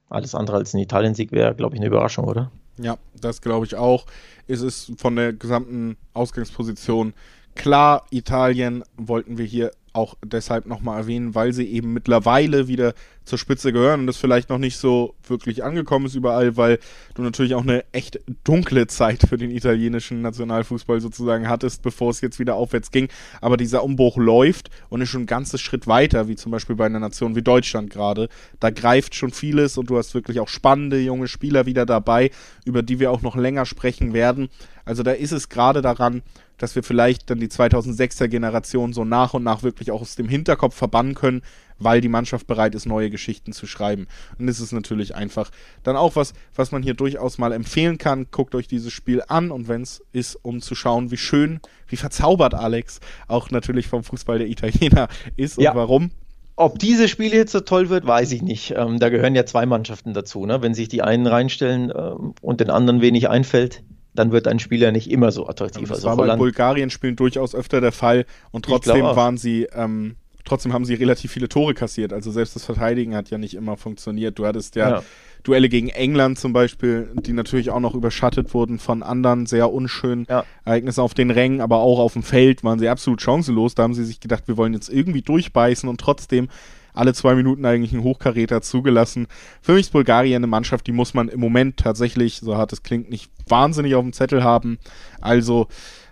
Alles andere als ein Italien-Sieg wäre, glaube ich, eine Überraschung, oder? Ja, das glaube ich auch. Es ist von der gesamten Ausgangsposition klar, Italien wollten wir hier auch deshalb nochmal erwähnen, weil sie eben mittlerweile wieder zur Spitze gehören und das vielleicht noch nicht so wirklich angekommen ist überall, weil du natürlich auch eine echt dunkle Zeit für den italienischen Nationalfußball sozusagen hattest, bevor es jetzt wieder aufwärts ging. Aber dieser Umbruch läuft und ist schon ein ganzes Schritt weiter, wie zum Beispiel bei einer Nation wie Deutschland gerade. Da greift schon vieles und du hast wirklich auch spannende junge Spieler wieder dabei, über die wir auch noch länger sprechen werden. Also da ist es gerade daran, dass wir vielleicht dann die 2006er Generation so nach und nach wirklich auch aus dem Hinterkopf verbannen können, weil die Mannschaft bereit ist, neue Geschichten zu schreiben. Und das ist natürlich einfach dann auch was, was man hier durchaus mal empfehlen kann. Guckt euch dieses Spiel an und wenn es ist, um zu schauen, wie schön, wie verzaubert Alex auch natürlich vom Fußball der Italiener ist und ja. warum. Ob dieses Spiel jetzt so toll wird, weiß ich nicht. Ähm, da gehören ja zwei Mannschaften dazu. Ne? Wenn sich die einen reinstellen ähm, und den anderen wenig einfällt, dann wird ein Spieler nicht immer so attraktiv. das also war bei Bulgarien-Spielen durchaus öfter der Fall und trotzdem waren sie, ähm, trotzdem haben sie relativ viele Tore kassiert. Also selbst das Verteidigen hat ja nicht immer funktioniert. Du hattest ja, ja. Duelle gegen England zum Beispiel, die natürlich auch noch überschattet wurden von anderen sehr unschönen ja. Ereignissen auf den Rängen, aber auch auf dem Feld waren sie absolut chancenlos. Da haben sie sich gedacht, wir wollen jetzt irgendwie durchbeißen und trotzdem alle zwei Minuten eigentlich einen Hochkaräter zugelassen. Für mich ist Bulgarien eine Mannschaft, die muss man im Moment tatsächlich, so hart es klingt, nicht wahnsinnig auf dem Zettel haben. Also,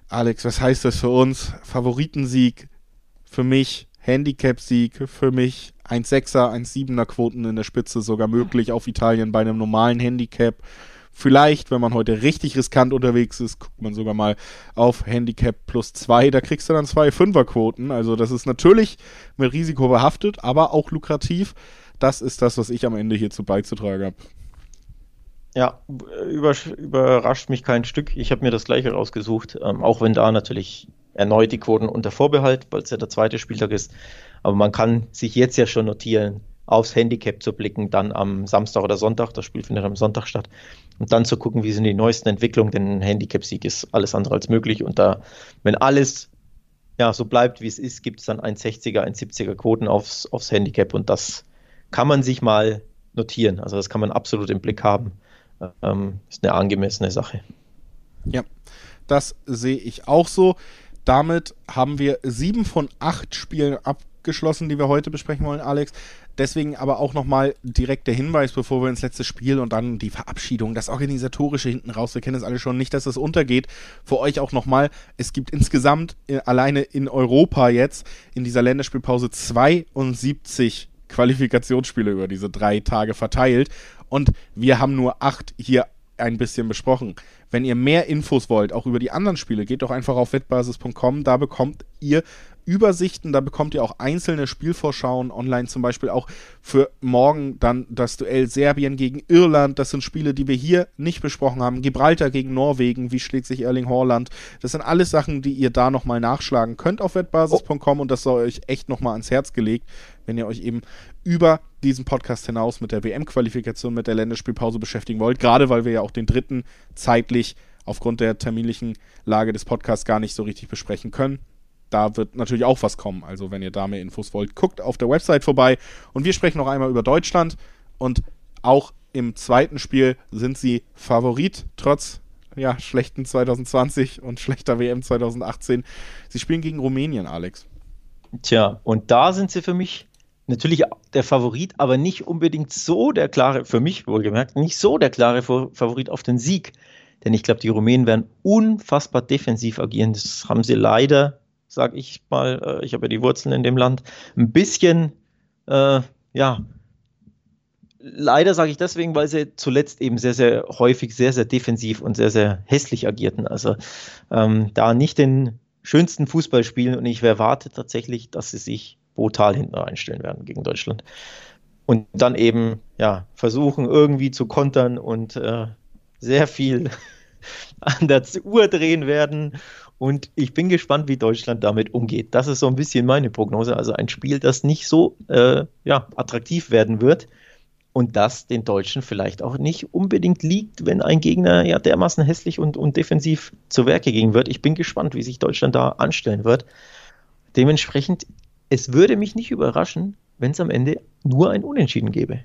Alex, was heißt das für uns? Favoritensieg für mich, Handicap-Sieg für mich, 1,6er, 1,7er Quoten in der Spitze sogar möglich auf Italien bei einem normalen Handicap. Vielleicht, wenn man heute richtig riskant unterwegs ist, guckt man sogar mal auf Handicap plus 2. Da kriegst du dann zwei Fünferquoten. Also das ist natürlich mit Risiko behaftet, aber auch lukrativ. Das ist das, was ich am Ende hierzu beizutragen habe. Ja, über, überrascht mich kein Stück. Ich habe mir das gleiche rausgesucht, ähm, auch wenn da natürlich erneut die Quoten unter Vorbehalt, weil es ja der zweite Spieltag ist. Aber man kann sich jetzt ja schon notieren, aufs Handicap zu blicken, dann am Samstag oder Sonntag, das Spiel findet am Sonntag statt, und dann zu gucken, wie sind die neuesten Entwicklungen, denn ein Handicap-Sieg ist alles andere als möglich. Und da, wenn alles ja, so bleibt, wie es ist, gibt es dann 1,60er, 1,70er Quoten aufs, aufs Handicap und das kann man sich mal notieren. Also das kann man absolut im Blick haben. Ähm, ist eine angemessene Sache. Ja, das sehe ich auch so. Damit haben wir sieben von acht Spielen abgeschlossen, die wir heute besprechen wollen, Alex. Deswegen aber auch nochmal direkt der Hinweis, bevor wir ins letzte Spiel und dann die Verabschiedung, das Organisatorische hinten raus, wir kennen es alle schon, nicht, dass es untergeht. Für euch auch nochmal, es gibt insgesamt äh, alleine in Europa jetzt in dieser Länderspielpause 72 Qualifikationsspiele über diese drei Tage verteilt und wir haben nur acht hier ein bisschen besprochen. Wenn ihr mehr Infos wollt, auch über die anderen Spiele, geht doch einfach auf wettbasis.com. Da bekommt ihr Übersichten, da bekommt ihr auch einzelne Spielvorschauen online, zum Beispiel auch für morgen dann das Duell Serbien gegen Irland. Das sind Spiele, die wir hier nicht besprochen haben. Gibraltar gegen Norwegen, wie schlägt sich Erling Haaland? Das sind alles Sachen, die ihr da nochmal nachschlagen könnt auf wettbasis.com und das soll euch echt nochmal ans Herz gelegt, wenn ihr euch eben über diesen Podcast hinaus mit der WM-Qualifikation, mit der Länderspielpause beschäftigen wollt. Gerade weil wir ja auch den dritten zeitlich aufgrund der terminlichen Lage des Podcasts gar nicht so richtig besprechen können. Da wird natürlich auch was kommen. Also wenn ihr da mehr Infos wollt, guckt auf der Website vorbei. Und wir sprechen noch einmal über Deutschland. Und auch im zweiten Spiel sind sie Favorit, trotz ja, schlechten 2020 und schlechter WM 2018. Sie spielen gegen Rumänien, Alex. Tja, und da sind sie für mich natürlich der Favorit, aber nicht unbedingt so der klare, für mich wohlgemerkt, nicht so der klare Favorit auf den Sieg. Denn ich glaube, die Rumänen werden unfassbar defensiv agieren. Das haben sie leider, sage ich mal, äh, ich habe ja die Wurzeln in dem Land, ein bisschen, äh, ja, leider sage ich deswegen, weil sie zuletzt eben sehr, sehr häufig sehr, sehr defensiv und sehr, sehr hässlich agierten. Also ähm, da nicht den schönsten Fußball spielen und ich erwarte tatsächlich, dass sie sich brutal hinten reinstellen werden gegen Deutschland. Und dann eben, ja, versuchen irgendwie zu kontern und äh, sehr viel [laughs] an der Uhr drehen werden. Und ich bin gespannt, wie Deutschland damit umgeht. Das ist so ein bisschen meine Prognose. Also ein Spiel, das nicht so äh, ja, attraktiv werden wird und das den Deutschen vielleicht auch nicht unbedingt liegt, wenn ein Gegner ja dermaßen hässlich und, und defensiv zu Werke gehen wird. Ich bin gespannt, wie sich Deutschland da anstellen wird. Dementsprechend es würde mich nicht überraschen, wenn es am Ende nur ein Unentschieden gäbe.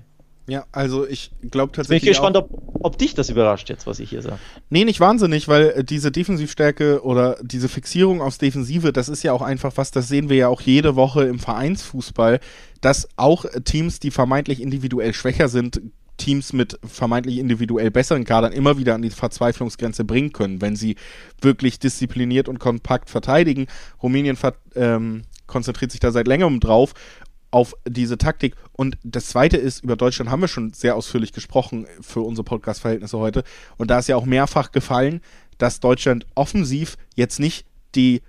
Ja, also ich glaube tatsächlich. Bin ich gespannt, ob, ob dich das überrascht jetzt, was ich hier sage. Nee, nicht wahnsinnig, weil äh, diese Defensivstärke oder diese Fixierung aufs Defensive, das ist ja auch einfach was, das sehen wir ja auch jede Woche im Vereinsfußball, dass auch Teams, die vermeintlich individuell schwächer sind, Teams mit vermeintlich individuell besseren Kadern immer wieder an die Verzweiflungsgrenze bringen können, wenn sie wirklich diszipliniert und kompakt verteidigen. Rumänien ähm, konzentriert sich da seit längerem drauf auf diese Taktik. Und das Zweite ist, über Deutschland haben wir schon sehr ausführlich gesprochen für unsere Podcast-Verhältnisse heute. Und da ist ja auch mehrfach gefallen, dass Deutschland offensiv jetzt nicht die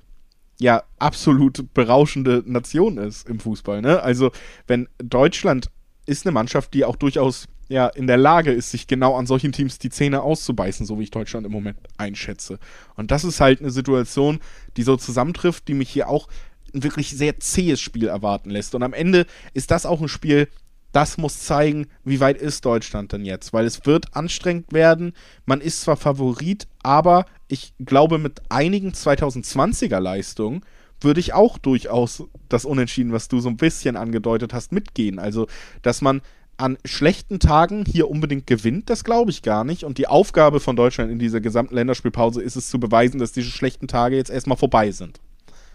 ja absolut berauschende Nation ist im Fußball. Ne? Also wenn Deutschland ist eine Mannschaft, die auch durchaus ja in der Lage ist, sich genau an solchen Teams die Zähne auszubeißen, so wie ich Deutschland im Moment einschätze. Und das ist halt eine Situation, die so zusammentrifft, die mich hier auch ein wirklich sehr zähes Spiel erwarten lässt. Und am Ende ist das auch ein Spiel, das muss zeigen, wie weit ist Deutschland denn jetzt? Weil es wird anstrengend werden. Man ist zwar Favorit, aber ich glaube, mit einigen 2020er Leistungen würde ich auch durchaus das Unentschieden, was du so ein bisschen angedeutet hast, mitgehen. Also, dass man an schlechten Tagen hier unbedingt gewinnt, das glaube ich gar nicht. Und die Aufgabe von Deutschland in dieser gesamten Länderspielpause ist es zu beweisen, dass diese schlechten Tage jetzt erstmal vorbei sind.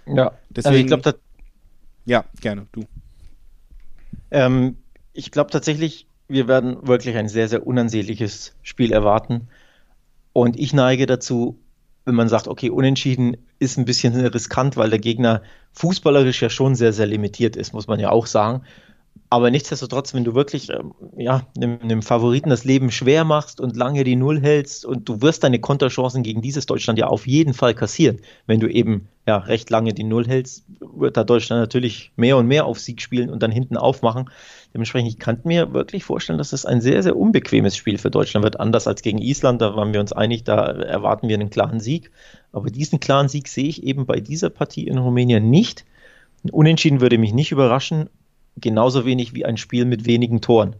Ja, deswegen. Also ich ja, gerne, du. Ähm, ich glaube tatsächlich, wir werden wirklich ein sehr, sehr unansehnliches Spiel erwarten. Und ich neige dazu, wenn man sagt, okay, unentschieden ist ein bisschen riskant, weil der Gegner fußballerisch ja schon sehr, sehr limitiert ist, muss man ja auch sagen. Aber nichtsdestotrotz, wenn du wirklich ähm, ja, einem, einem, Favoriten das Leben schwer machst und lange die Null hältst und du wirst deine Konterchancen gegen dieses Deutschland ja auf jeden Fall kassieren. Wenn du eben ja, recht lange die Null hältst, wird da Deutschland natürlich mehr und mehr auf Sieg spielen und dann hinten aufmachen. Dementsprechend, ich kann mir wirklich vorstellen, dass es ein sehr, sehr unbequemes Spiel für Deutschland wird. Anders als gegen Island, da waren wir uns einig, da erwarten wir einen klaren Sieg. Aber diesen klaren Sieg sehe ich eben bei dieser Partie in Rumänien nicht. Unentschieden würde mich nicht überraschen genauso wenig wie ein Spiel mit wenigen Toren.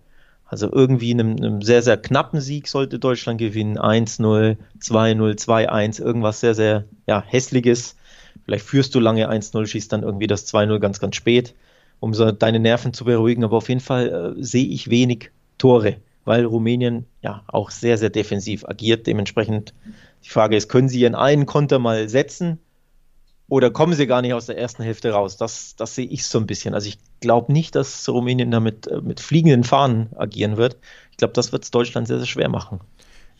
Also irgendwie einem, einem sehr, sehr knappen Sieg sollte Deutschland gewinnen. 1-0, 2-0, 2-1, irgendwas sehr, sehr ja, hässliches. Vielleicht führst du lange 1-0, schießt dann irgendwie das 2-0 ganz, ganz spät, um so deine Nerven zu beruhigen. Aber auf jeden Fall äh, sehe ich wenig Tore, weil Rumänien ja auch sehr, sehr defensiv agiert. Dementsprechend die Frage ist, können sie ihren einen Konter mal setzen? Oder kommen sie gar nicht aus der ersten Hälfte raus? Das, das sehe ich so ein bisschen. Also ich glaube nicht, dass Rumänien damit äh, mit fliegenden Fahnen agieren wird. Ich glaube, das wird es Deutschland sehr, sehr schwer machen.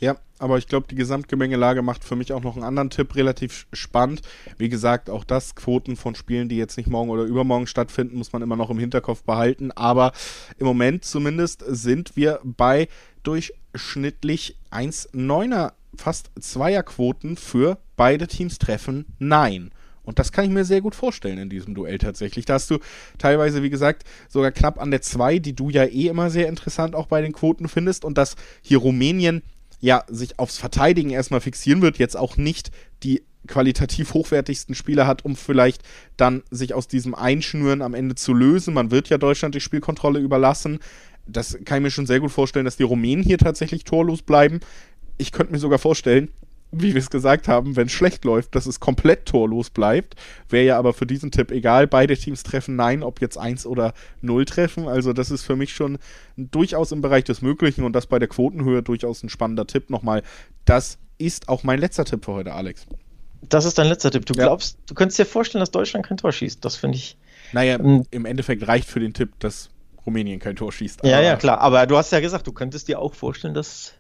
Ja, aber ich glaube, die Gesamtgemengelage macht für mich auch noch einen anderen Tipp relativ spannend. Wie gesagt, auch das Quoten von Spielen, die jetzt nicht morgen oder übermorgen stattfinden, muss man immer noch im Hinterkopf behalten. Aber im Moment zumindest sind wir bei durchschnittlich 1,9er, fast Zweierquoten für beide Teams treffen. Nein. Und das kann ich mir sehr gut vorstellen in diesem Duell tatsächlich. Da hast du teilweise, wie gesagt, sogar knapp an der 2, die du ja eh immer sehr interessant auch bei den Quoten findest. Und dass hier Rumänien ja sich aufs Verteidigen erstmal fixieren wird, jetzt auch nicht die qualitativ hochwertigsten Spieler hat, um vielleicht dann sich aus diesem Einschnüren am Ende zu lösen. Man wird ja Deutschland die Spielkontrolle überlassen. Das kann ich mir schon sehr gut vorstellen, dass die Rumänen hier tatsächlich torlos bleiben. Ich könnte mir sogar vorstellen, wie wir es gesagt haben, wenn es schlecht läuft, dass es komplett torlos bleibt. Wäre ja aber für diesen Tipp egal. Beide Teams treffen Nein, ob jetzt 1 oder 0 treffen. Also das ist für mich schon durchaus im Bereich des Möglichen und das bei der Quotenhöhe durchaus ein spannender Tipp. Nochmal, das ist auch mein letzter Tipp für heute, Alex. Das ist dein letzter Tipp. Du ja. glaubst, du könntest dir vorstellen, dass Deutschland kein Tor schießt. Das finde ich. Naja, ähm, im Endeffekt reicht für den Tipp, dass Rumänien kein Tor schießt. Ja, ja, klar. Aber du hast ja gesagt, du könntest dir auch vorstellen, dass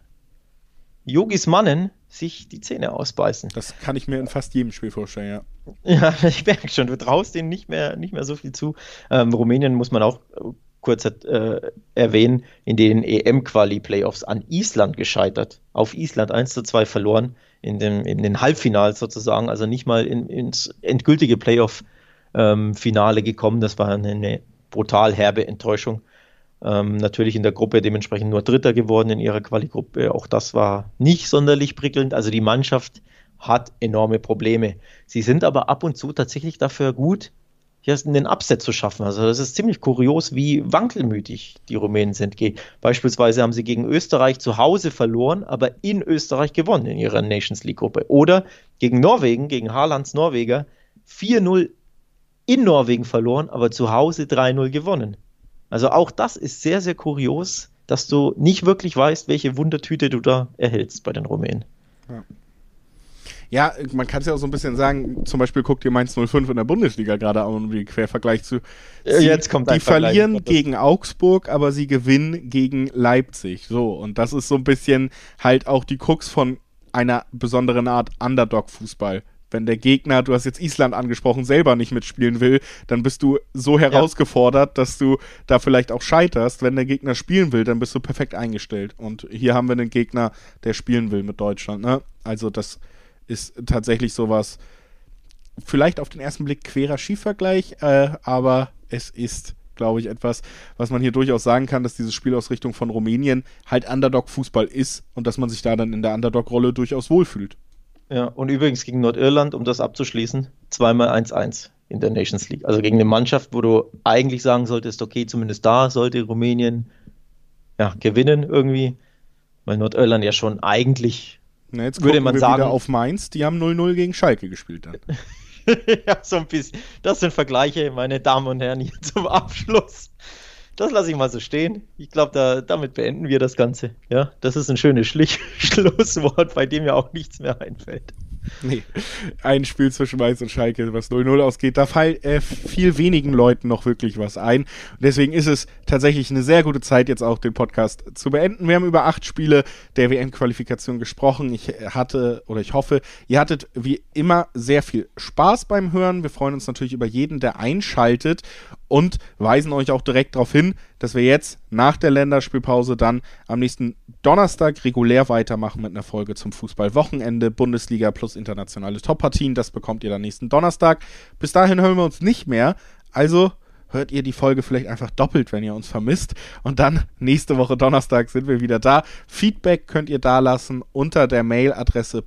Yogis Mannen sich die Zähne ausbeißen. Das kann ich mir in fast jedem Spiel vorstellen, ja. [laughs] Ja, ich merke schon, du traust denen nicht mehr, nicht mehr so viel zu. Ähm, Rumänien muss man auch kurz äh, erwähnen, in den EM-Quali-Playoffs an Island gescheitert. Auf Island 1 zu 2 verloren, in, dem, in den Halbfinals sozusagen, also nicht mal in, ins endgültige Playoff-Finale ähm, gekommen. Das war eine, eine brutal herbe Enttäuschung. Ähm, natürlich in der Gruppe dementsprechend nur Dritter geworden in ihrer Quali-Gruppe. Auch das war nicht sonderlich prickelnd. Also die Mannschaft hat enorme Probleme. Sie sind aber ab und zu tatsächlich dafür gut, hier einen Upset zu schaffen. Also das ist ziemlich kurios, wie wankelmütig die Rumänen sind. Beispielsweise haben sie gegen Österreich zu Hause verloren, aber in Österreich gewonnen in ihrer Nations League-Gruppe. Oder gegen Norwegen, gegen Haalands Norweger, 4-0 in Norwegen verloren, aber zu Hause 3-0 gewonnen. Also auch das ist sehr, sehr kurios, dass du nicht wirklich weißt, welche Wundertüte du da erhältst bei den Rumänen. Ja. Ja, man kann es ja auch so ein bisschen sagen, zum Beispiel guckt ihr Mainz 05 in der Bundesliga gerade an, um den Quervergleich zu ziehen. Jetzt kommt Die verlieren gegen Augsburg, aber sie gewinnen gegen Leipzig. So, und das ist so ein bisschen halt auch die Krux von einer besonderen Art Underdog-Fußball wenn der Gegner, du hast jetzt Island angesprochen, selber nicht mitspielen will, dann bist du so herausgefordert, ja. dass du da vielleicht auch scheiterst. Wenn der Gegner spielen will, dann bist du perfekt eingestellt. Und hier haben wir einen Gegner, der spielen will mit Deutschland. Ne? Also das ist tatsächlich sowas, vielleicht auf den ersten Blick querer Skivergleich, äh, aber es ist glaube ich, etwas, was man hier durchaus sagen kann, dass diese Spielausrichtung von Rumänien halt Underdog-Fußball ist und dass man sich da dann in der Underdog-Rolle durchaus wohlfühlt. Ja, und übrigens gegen Nordirland, um das abzuschließen, zweimal 1-1 in der Nations League. Also gegen eine Mannschaft, wo du eigentlich sagen solltest, okay, zumindest da sollte Rumänien ja, gewinnen irgendwie, weil Nordirland ja schon eigentlich Na, jetzt würde man wir sagen, wieder auf Mainz, die haben 0-0 gegen Schalke gespielt dann. [laughs] ja, so ein bisschen. Das sind Vergleiche, meine Damen und Herren, hier zum Abschluss. Das lasse ich mal so stehen. Ich glaube, da, damit beenden wir das Ganze. Ja, das ist ein schönes Schlich [laughs] Schlusswort, bei dem ja auch nichts mehr einfällt. [laughs] Nee, ein Spiel zwischen Mainz und Schalke, was 0-0 ausgeht, da fällt äh, viel wenigen Leuten noch wirklich was ein. Und deswegen ist es tatsächlich eine sehr gute Zeit, jetzt auch den Podcast zu beenden. Wir haben über acht Spiele der WM-Qualifikation gesprochen. Ich hatte, oder ich hoffe, ihr hattet wie immer sehr viel Spaß beim Hören. Wir freuen uns natürlich über jeden, der einschaltet und weisen euch auch direkt darauf hin, dass wir jetzt nach der Länderspielpause dann am nächsten Donnerstag regulär weitermachen mit einer Folge zum Fußballwochenende, Bundesliga plus internationale Toppartien. Das bekommt ihr dann nächsten Donnerstag. Bis dahin hören wir uns nicht mehr. Also hört ihr die Folge vielleicht einfach doppelt, wenn ihr uns vermisst. Und dann nächste Woche Donnerstag sind wir wieder da. Feedback könnt ihr da lassen unter der Mailadresse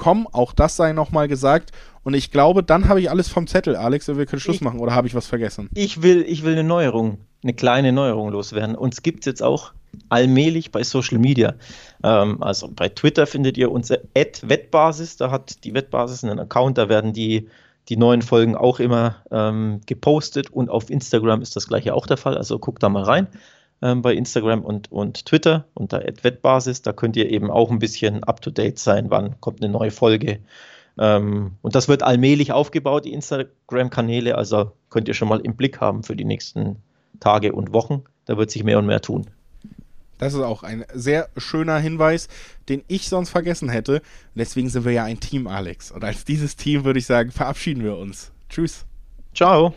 podcast.wettbasis.com. Auch das sei nochmal gesagt. Und ich glaube, dann habe ich alles vom Zettel, Alex, und wir können Schluss ich, machen. Oder habe ich was vergessen? Ich will, ich will eine Neuerung, eine kleine Neuerung loswerden. Uns gibt es jetzt auch allmählich bei Social Media. Ähm, also bei Twitter findet ihr uns Wettbasis. Da hat die Wettbasis einen Account, da werden die, die neuen Folgen auch immer ähm, gepostet. Und auf Instagram ist das gleiche auch der Fall. Also guckt da mal rein. Ähm, bei Instagram und, und Twitter unter Wettbasis. Da könnt ihr eben auch ein bisschen up-to-date sein, wann kommt eine neue Folge. Ähm, und das wird allmählich aufgebaut, die Instagram-Kanäle. Also könnt ihr schon mal im Blick haben für die nächsten Tage und Wochen. Da wird sich mehr und mehr tun. Das ist auch ein sehr schöner Hinweis, den ich sonst vergessen hätte. Deswegen sind wir ja ein Team, Alex. Und als dieses Team würde ich sagen, verabschieden wir uns. Tschüss. Ciao.